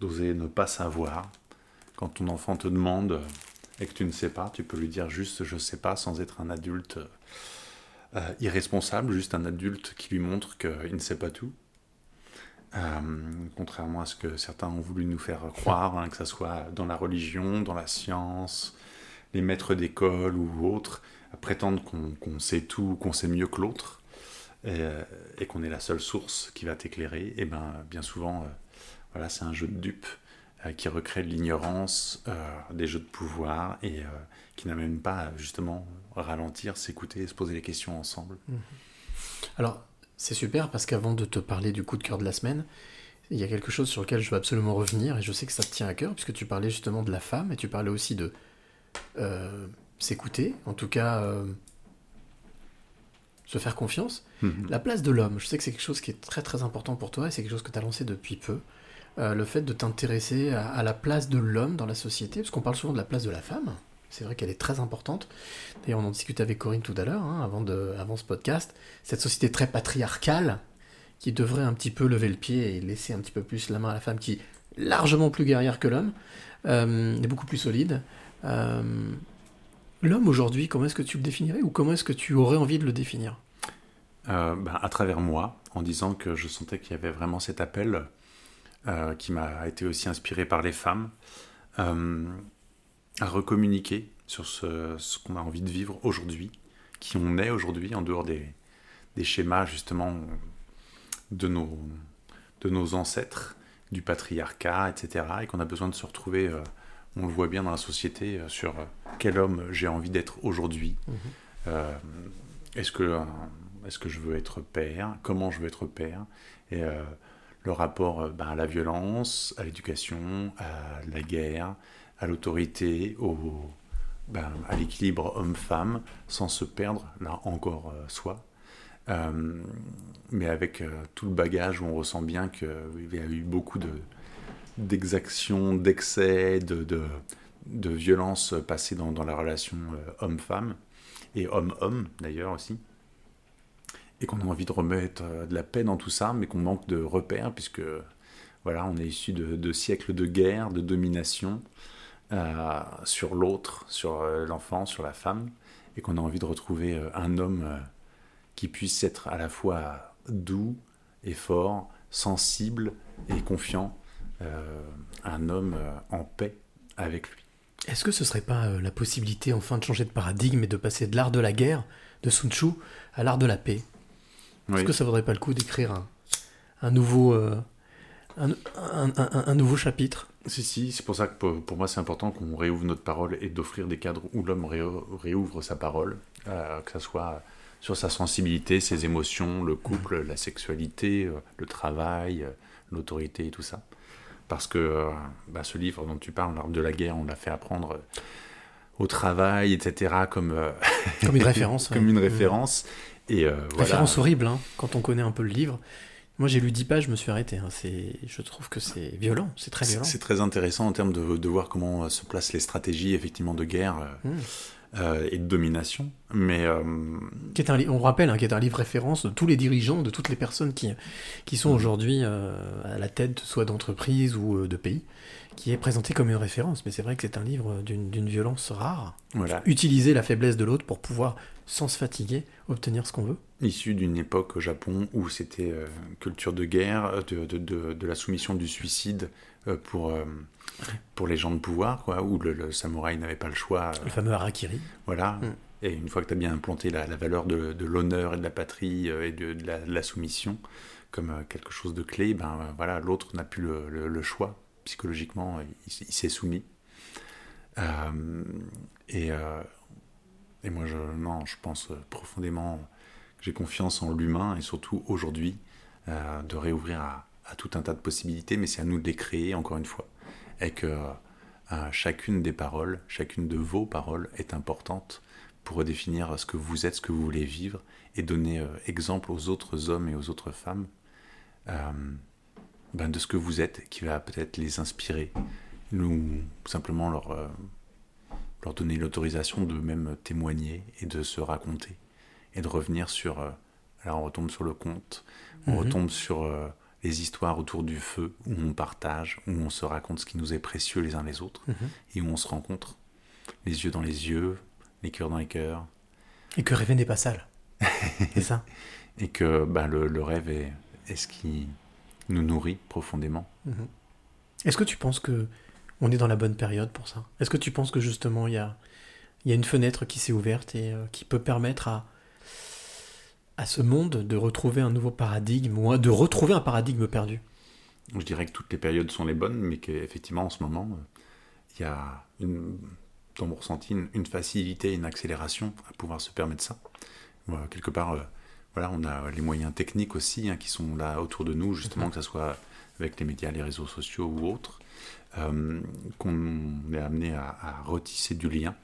d'oser ne pas savoir. Quand ton enfant te demande et que tu ne sais pas, tu peux lui dire juste je sais pas sans être un adulte euh, irresponsable, juste un adulte qui lui montre qu'il ne sait pas tout. Euh, contrairement à ce que certains ont voulu nous faire croire, hein, que ce soit dans la religion, dans la science, les maîtres d'école ou autres, à prétendre qu'on sait tout, qu'on sait mieux que l'autre, et, euh, qu'on est la seule source qui va t'éclairer, et ben bien souvent, euh, voilà, c'est un jeu de dupes euh, qui recrée de l'ignorance, des jeux de pouvoir, et qui n'amène pas à justement ralentir, s'écouter, se poser les questions ensemble. Alors, c'est super parce qu'avant de te parler du coup de cœur de la semaine, il y a quelque chose sur lequel je veux absolument revenir et je sais que ça te tient à cœur puisque tu parlais justement de la femme et tu parlais aussi de s'écouter, en tout cas euh, se faire confiance. Mhm. La place de l'homme, je sais que c'est quelque chose qui est très très important pour toi et c'est quelque chose que tu as lancé depuis peu. Euh, le fait de t'intéresser à, à la place de l'homme dans la société, parce qu'on parle souvent de la place de la femme, c'est vrai qu'elle est très importante. D'ailleurs, on en discutait avec Corinne tout à l'heure, hein, avant, de, avant ce podcast. Cette société très patriarcale qui devrait un petit peu lever le pied et laisser un petit peu plus la main à la femme qui est largement plus guerrière que l'homme, euh, et beaucoup plus solide. Euh, l'homme aujourd'hui, comment est-ce que tu le définirais ou comment est-ce que tu aurais envie de le définir? Euh, ben, à travers moi, en disant que je sentais qu'il y avait vraiment cet appel euh, qui m'a été aussi inspiré par les femmes, euh, à recommuniquer sur ce, qu'on a envie de vivre aujourd'hui, qui on est aujourd'hui, en dehors des, des schémas justement de nos, de nos ancêtres, du patriarcat, etc., et qu'on a besoin de se retrouver, on le voit bien dans la société, euh, sur euh, quel homme j'ai envie d'être aujourd'hui. Euh, est-ce que, est-ce que je veux être père? Comment je veux être père? Et euh, le rapport ben, à la violence, à l'éducation, à la guerre, à l'autorité, au, ben, à l'équilibre homme-femme, sans se perdre, là encore, euh, soi. Mais avec tout le bagage où on ressent bien qu'il y a eu beaucoup de, d'exaction, d'excès, de, de, de violence passée dans, dans la relation euh, homme-femme, et homme-homme d'ailleurs aussi. Et qu'on a envie de remettre euh, de la paix dans tout ça, mais qu'on manque de repères, puisque voilà, on est issu de, siècles de guerre, de domination euh, sur l'autre, sur l'enfant, sur la femme, et qu'on a envie de retrouver un homme qui puisse être à la fois doux et fort, sensible et confiant, un homme euh, en paix avec lui. Est-ce que ce serait pas euh, la possibilité enfin de changer de paradigme et de passer de l'art de la guerre de Sun Tzu à l'art de la paix? Est-ce que ça vaudrait pas le coup d'écrire un, un nouveau euh, un, un- un- un nouveau chapitre? Si, si, c'est pour ça que pour, pour moi c'est important qu'on réouvre notre parole et d'offrir des cadres où l'homme ré- réouvre sa parole, euh, que ce soit sur sa sensibilité, ses émotions, le couple, la sexualité, euh, le travail, euh, l'autorité et tout ça. Parce que euh, bah, ce livre dont tu parles, L'art de la guerre, on l'a fait apprendre euh, au travail, etc., comme, euh, <laughs> Comme une référence, comme ouais. une Mmh. référence. Et euh, voilà. Référence horrible, hein, quand on connaît un peu le livre. Moi, j'ai lu 10 pages, je me suis arrêté. hein. C'est, je trouve que c'est violent, c'est très violent. C'est très intéressant en termes de, de voir comment se placent les stratégies effectivement de guerre euh, Mm. Euh, et de domination. Mais euh, Qui est un, on rappelle, hein, qui est un livre référence de tous les dirigeants, de toutes les personnes qui, qui sont aujourd'hui euh, à la tête soit d'entreprise ou de pays, qui est présenté comme une référence. Mais c'est vrai que c'est un livre d'une d'une violence rare. Voilà. Utiliser la faiblesse de l'autre pour pouvoir, sans se fatiguer, obtenir ce qu'on veut. issu d'une époque au Japon où c'était culture de guerre, de, de, de, de la soumission du suicide pour, euh, pour les gens de pouvoir, quoi, où le, le samouraï n'avait pas le choix. euh, Le fameux harakiri. Voilà. Mm. Et une fois que tu as bien implanté la, la valeur de, de l'honneur et de la patrie euh, et de, de la, de la soumission comme euh, quelque chose de clé, ben euh, voilà, l'autre n'a plus le, le- le choix. Psychologiquement, euh, il, s'est soumis. Euh, et, euh, et moi, je, non, je pense euh, profondément que j'ai confiance en l'humain et surtout aujourd'hui euh, de réouvrir à, à tout un tas de possibilités, mais c'est à nous de les créer encore une fois. Et que euh, chacune des paroles, chacune de vos paroles est importante pour redéfinir ce que vous êtes, ce que vous voulez vivre et donner euh, exemple aux autres hommes et aux autres femmes euh, ben, de ce que vous êtes qui va peut-être les inspirer, nous simplement leur, leur donner l'autorisation de même témoigner et de se raconter et de revenir sur. alors on retombe sur le conte, on Mhm. retombe sur les histoires autour du feu où on partage, où on se raconte ce qui nous est précieux les uns les autres Mhm. et où on se rencontre, les yeux dans les yeux, les cœurs dans les cœurs. Et que rêver n'est pas sale. <laughs> c'est ça. Et que bah, le, le rêve est, est ce qui nous nourrit profondément. Mhm. Est-ce que tu penses que on est dans la bonne période pour ça? Est-ce que tu penses que justement il y a, il y a une fenêtre qui s'est ouverte et euh, qui peut permettre à, à ce monde de retrouver un nouveau paradigme ou de retrouver un paradigme perdu Je dirais que toutes les périodes sont les bonnes, mais qu'effectivement, en ce moment, euh, il y a, une, dans mon ressenti, une, facilité, une accélération à pouvoir se permettre ça. Voilà, quelque part, euh, voilà, on a les moyens techniques aussi hein, qui sont là autour de nous, justement, Mhm. que ce soit avec les médias, les réseaux sociaux ou autres, euh, qu'on est amené à, à retisser du lien.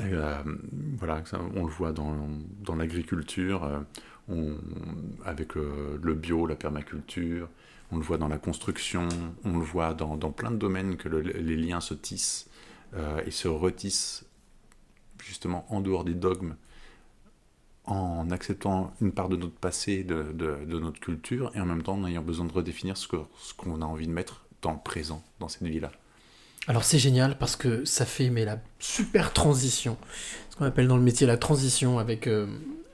Euh, voilà, on le voit dans, dans l'agriculture, euh, avec euh, le bio, la permaculture, on le voit dans la construction, on le voit dans, dans plein de domaines que le- les liens se tissent et se retissent justement en dehors des dogmes, en acceptant une part de notre passé, de, de- notre culture, et en même temps en ayant besoin de redéfinir ce que- ce qu'on a envie de mettre dans le présent, dans cette vie-là. Alors c'est génial parce que ça fait mais la super transition, ce qu'on appelle dans le métier la transition avec, euh,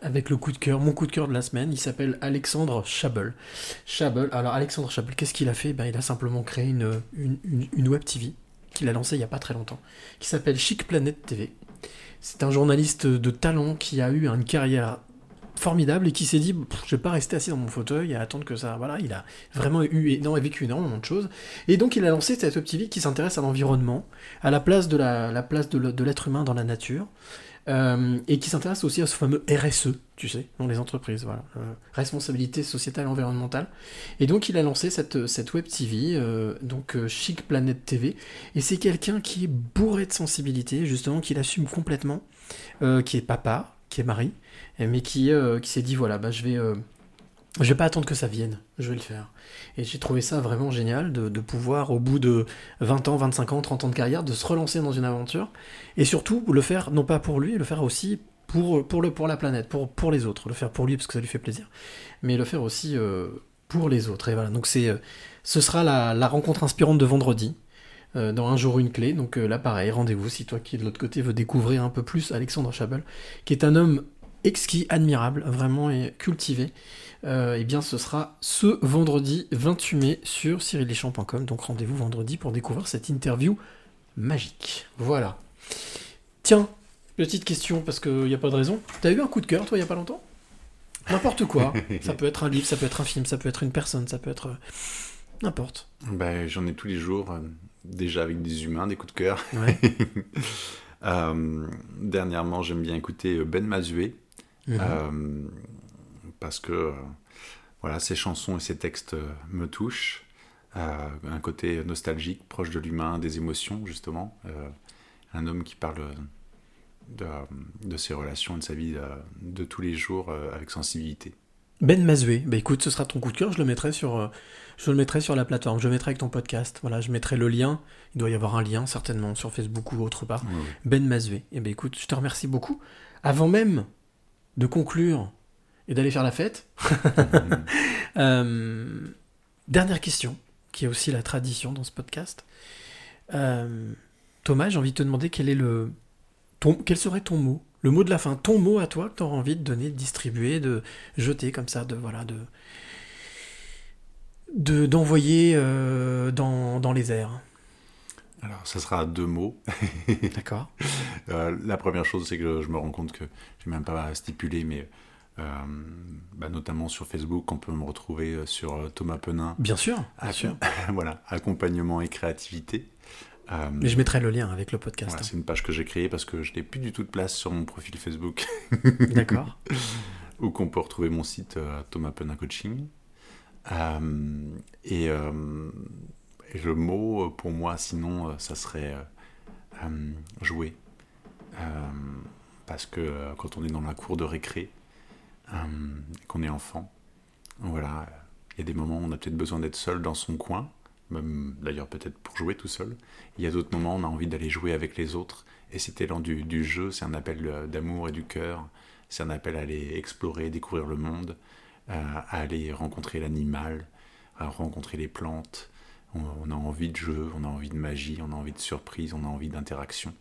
avec le coup de cœur, mon coup de cœur de la semaine, il s'appelle Alexandre Chabel. Chabel, alors Alexandre Chabel, qu'est-ce qu'il a fait? Ben, Il a simplement créé une, une, une- web TV qu'il a lancée il n'y a pas très longtemps, qui s'appelle Chic Planet TV. C'est un journaliste de talent qui a eu une carrière formidable et qui s'est dit je vais pas rester assis dans mon fauteuil et attendre que ça voilà il a vraiment eu non, vécu énormément de choses. Et donc il a lancé cette TV qui s'intéresse à l'environnement à la place de la, la place de l'être humain dans la nature euh, et qui s'intéresse aussi à ce fameux RSE tu sais dans les entreprises voilà euh, responsabilité sociétale environnementale. Et donc il a lancé cette, cette web TV euh, donc Chic Planet TV et c'est quelqu'un qui est bourré de sensibilité justement qui l'assume complètement qui est papa qui est mari mais qui, euh, qui s'est dit voilà, bah, je vais. euh, Je vais pas attendre que ça vienne, je vais le faire. Et j'ai trouvé ça vraiment génial de, pouvoir, au bout de 20 ans, 25 ans, 30 ans de carrière, de se relancer dans une aventure. Et surtout, le faire, non pas pour lui, le faire aussi pour, la planète, pour, les autres. Le faire pour lui parce que ça lui fait plaisir. Mais le faire aussi euh, pour les autres. Et voilà, donc c'est, ce sera la, rencontre inspirante de vendredi. dans un jour une clé, donc là pareil, rendez-vous si toi qui de l'autre côté veux découvrir un peu plus Alexandre Chabel, qui est un homme exquis, admirable, vraiment et cultivé, euh, eh bien ce sera ce vendredi 28 mai sur cyrildeschamps.com. Donc rendez-vous vendredi pour découvrir cette interview magique. Voilà. Tiens, petite question parce qu'il n'y a pas de raison. T'as eu un coup de cœur toi il n'y a pas longtemps? N'importe quoi. <laughs> ça peut être un livre, ça peut être un film, ça peut être une personne, ça peut être euh, n'importe. Ben, J'en ai tous les jours, euh, déjà avec des humains, des coups de cœur. Ouais. <laughs> Euh, dernièrement, j'aime bien écouter Ben Mazué. Mhm. Euh, parce que euh, voilà, ses chansons et ses textes euh, me touchent. Euh, un côté nostalgique, proche de l'humain, des émotions, justement. Euh, un homme qui parle de, de ses relations et de sa vie de tous les jours avec sensibilité. Ben Mazoué, bah écoute, ce sera ton coup de cœur, je le mettrai sur, je le mettrai sur la plateforme, je le mettrai avec ton podcast. Voilà, je mettrai le lien. Il doit y avoir un lien certainement sur Facebook ou autre part. Ben Mazoué. Et ben écoute, je te remercie beaucoup. Avant même de conclure et d'aller faire la fête, <laughs> euh, dernière question, qui est aussi la tradition dans ce podcast. Euh, Thomas, j'ai envie de te demander quel est le, ton, quel serait ton mot, le mot de la fin, ton mot à toi que tu auras envie de donner, de distribuer, de jeter comme ça, de voilà, de de d'envoyer euh, dans, dans les airs. Alors, ça sera deux mots. <laughs> D'accord. Euh, la première chose, c'est que je me rends compte que je n'ai même pas stipulé, mais euh, bah, notamment sur Facebook, on peut me retrouver euh, sur Thomas Penin. Bien sûr, bien sûr. <laughs> voilà, accompagnement et créativité. Euh, Mais je mettrai le lien avec le podcast. voilà, c'est une page que j'ai créée parce que je n'ai plus du tout de place sur mon profil Facebook. <laughs> D'accord. Où qu'on peut retrouver mon site Thomas Penin Coaching. Et, le mot euh, pour moi, sinon, euh, ça serait euh, jouer. Parce que quand on est dans la cour de récré, qu'on est enfant, voilà, il y a des moments où on a peut-être besoin d'être seul dans son coin, même d'ailleurs peut-être pour jouer tout seul. Il y a d'autres moments où on a envie d'aller jouer avec les autres. Et cet élan du, du jeu, c'est un appel d'amour et du cœur. C'est un appel à aller explorer, découvrir le monde, à aller rencontrer l'animal, à rencontrer les plantes. On, on a envie de jeu, on a envie de magie, on a envie de surprise, on a envie d'interaction.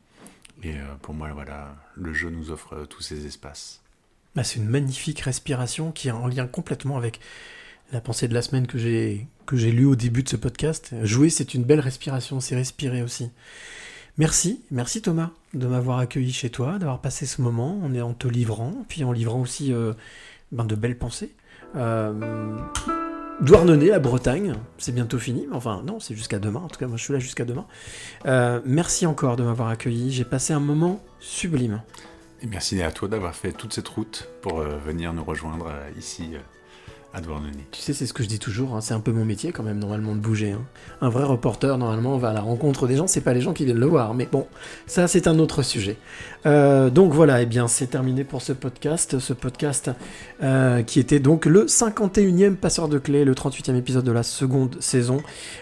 Et euh, pour moi, voilà, le jeu nous offre euh, tous ces espaces. Bah, c'est une magnifique respiration qui est en lien complètement avec la pensée de la semaine que j'ai que j'ai lue au début de ce podcast. Jouer, c'est une belle respiration, c'est respirer aussi. Merci, merci Thomas de m'avoir accueilli chez toi, d'avoir passé ce moment en, en te livrant, puis en livrant aussi euh, ben, de belles pensées. Douarnenez, la Bretagne, c'est bientôt fini, mais enfin non, c'est jusqu'à demain, en tout cas moi je suis là jusqu'à demain. Euh, merci encore de m'avoir accueilli, j'ai passé un moment sublime. Et merci à toi d'avoir fait toute cette route pour euh, venir nous rejoindre euh, ici Tu sais, c'est ce que je dis toujours, hein, c'est un peu mon métier quand même, normalement, de bouger. hein. Un vrai reporter, normalement, va à la rencontre des gens, c'est pas les gens qui viennent le voir, mais bon, ça, c'est un autre sujet. Euh, donc voilà, et bien, c'est terminé pour ce podcast, ce podcast euh, qui était donc le 51e passeur de clés, le 38e épisode de la seconde saison.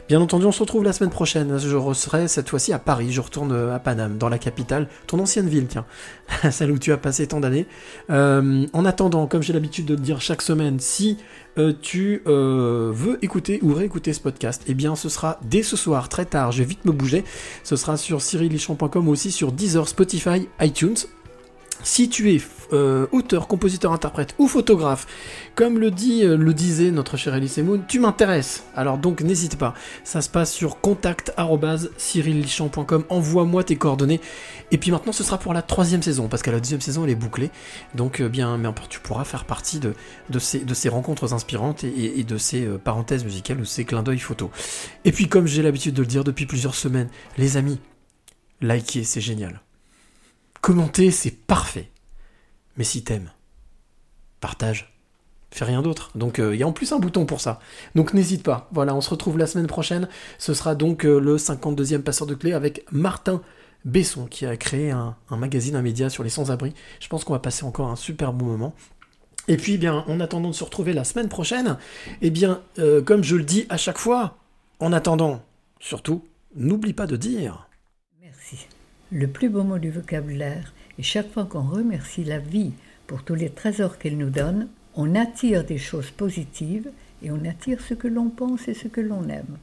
Bien entendu, on se retrouve la semaine prochaine. Je serai cette fois-ci à Paris, je retourne à Paname, dans la capitale, ton ancienne ville, tiens, <laughs> celle où tu as passé tant d'années. Euh, en attendant, comme j'ai l'habitude de le dire chaque semaine, si euh, tu euh, veux écouter ou réécouter ce podcast, eh bien ce sera dès ce soir, très tard, je vais vite me bouger. Ce sera sur cyrillichon.com ou aussi sur Deezer, Spotify, iTunes. Si tu es euh, auteur, compositeur, interprète ou photographe, comme le euh, disait notre cher Elise Moon, tu m'intéresses. Alors donc n'hésite pas. Ça se passe sur contact@cyrillichamp.com. Envoie-moi tes coordonnées. Et puis maintenant, ce sera pour la troisième saison, parce que la deuxième saison elle est bouclée. Donc euh, bien, mais tu pourras faire partie de, ces, rencontres inspirantes et, de ces parenthèses musicales ou ces clins d'œil photo. Et puis comme j'ai l'habitude de le dire depuis plusieurs semaines, les amis, likez, c'est génial. Commenter, c'est parfait. Mais si t'aimes, partage. Fais rien d'autre. Donc euh, il y a en plus un bouton pour ça. Donc n'hésite pas. Voilà, on se retrouve la semaine prochaine. Ce sera donc euh, le 52e passeur de clés avec Martin Besson qui a créé un, magazine, un média sur les sans-abri. Je pense qu'on va passer encore un super bon moment. Et puis, bien, en attendant de se retrouver la semaine prochaine, eh bien, euh, comme je le dis à chaque fois, en attendant, surtout, n'oublie pas de dire. Le plus beau mot du vocabulaire, et chaque fois qu'on remercie la vie pour tous les trésors qu'elle nous donne, on attire des choses positives et on attire ce que l'on pense et ce que l'on aime.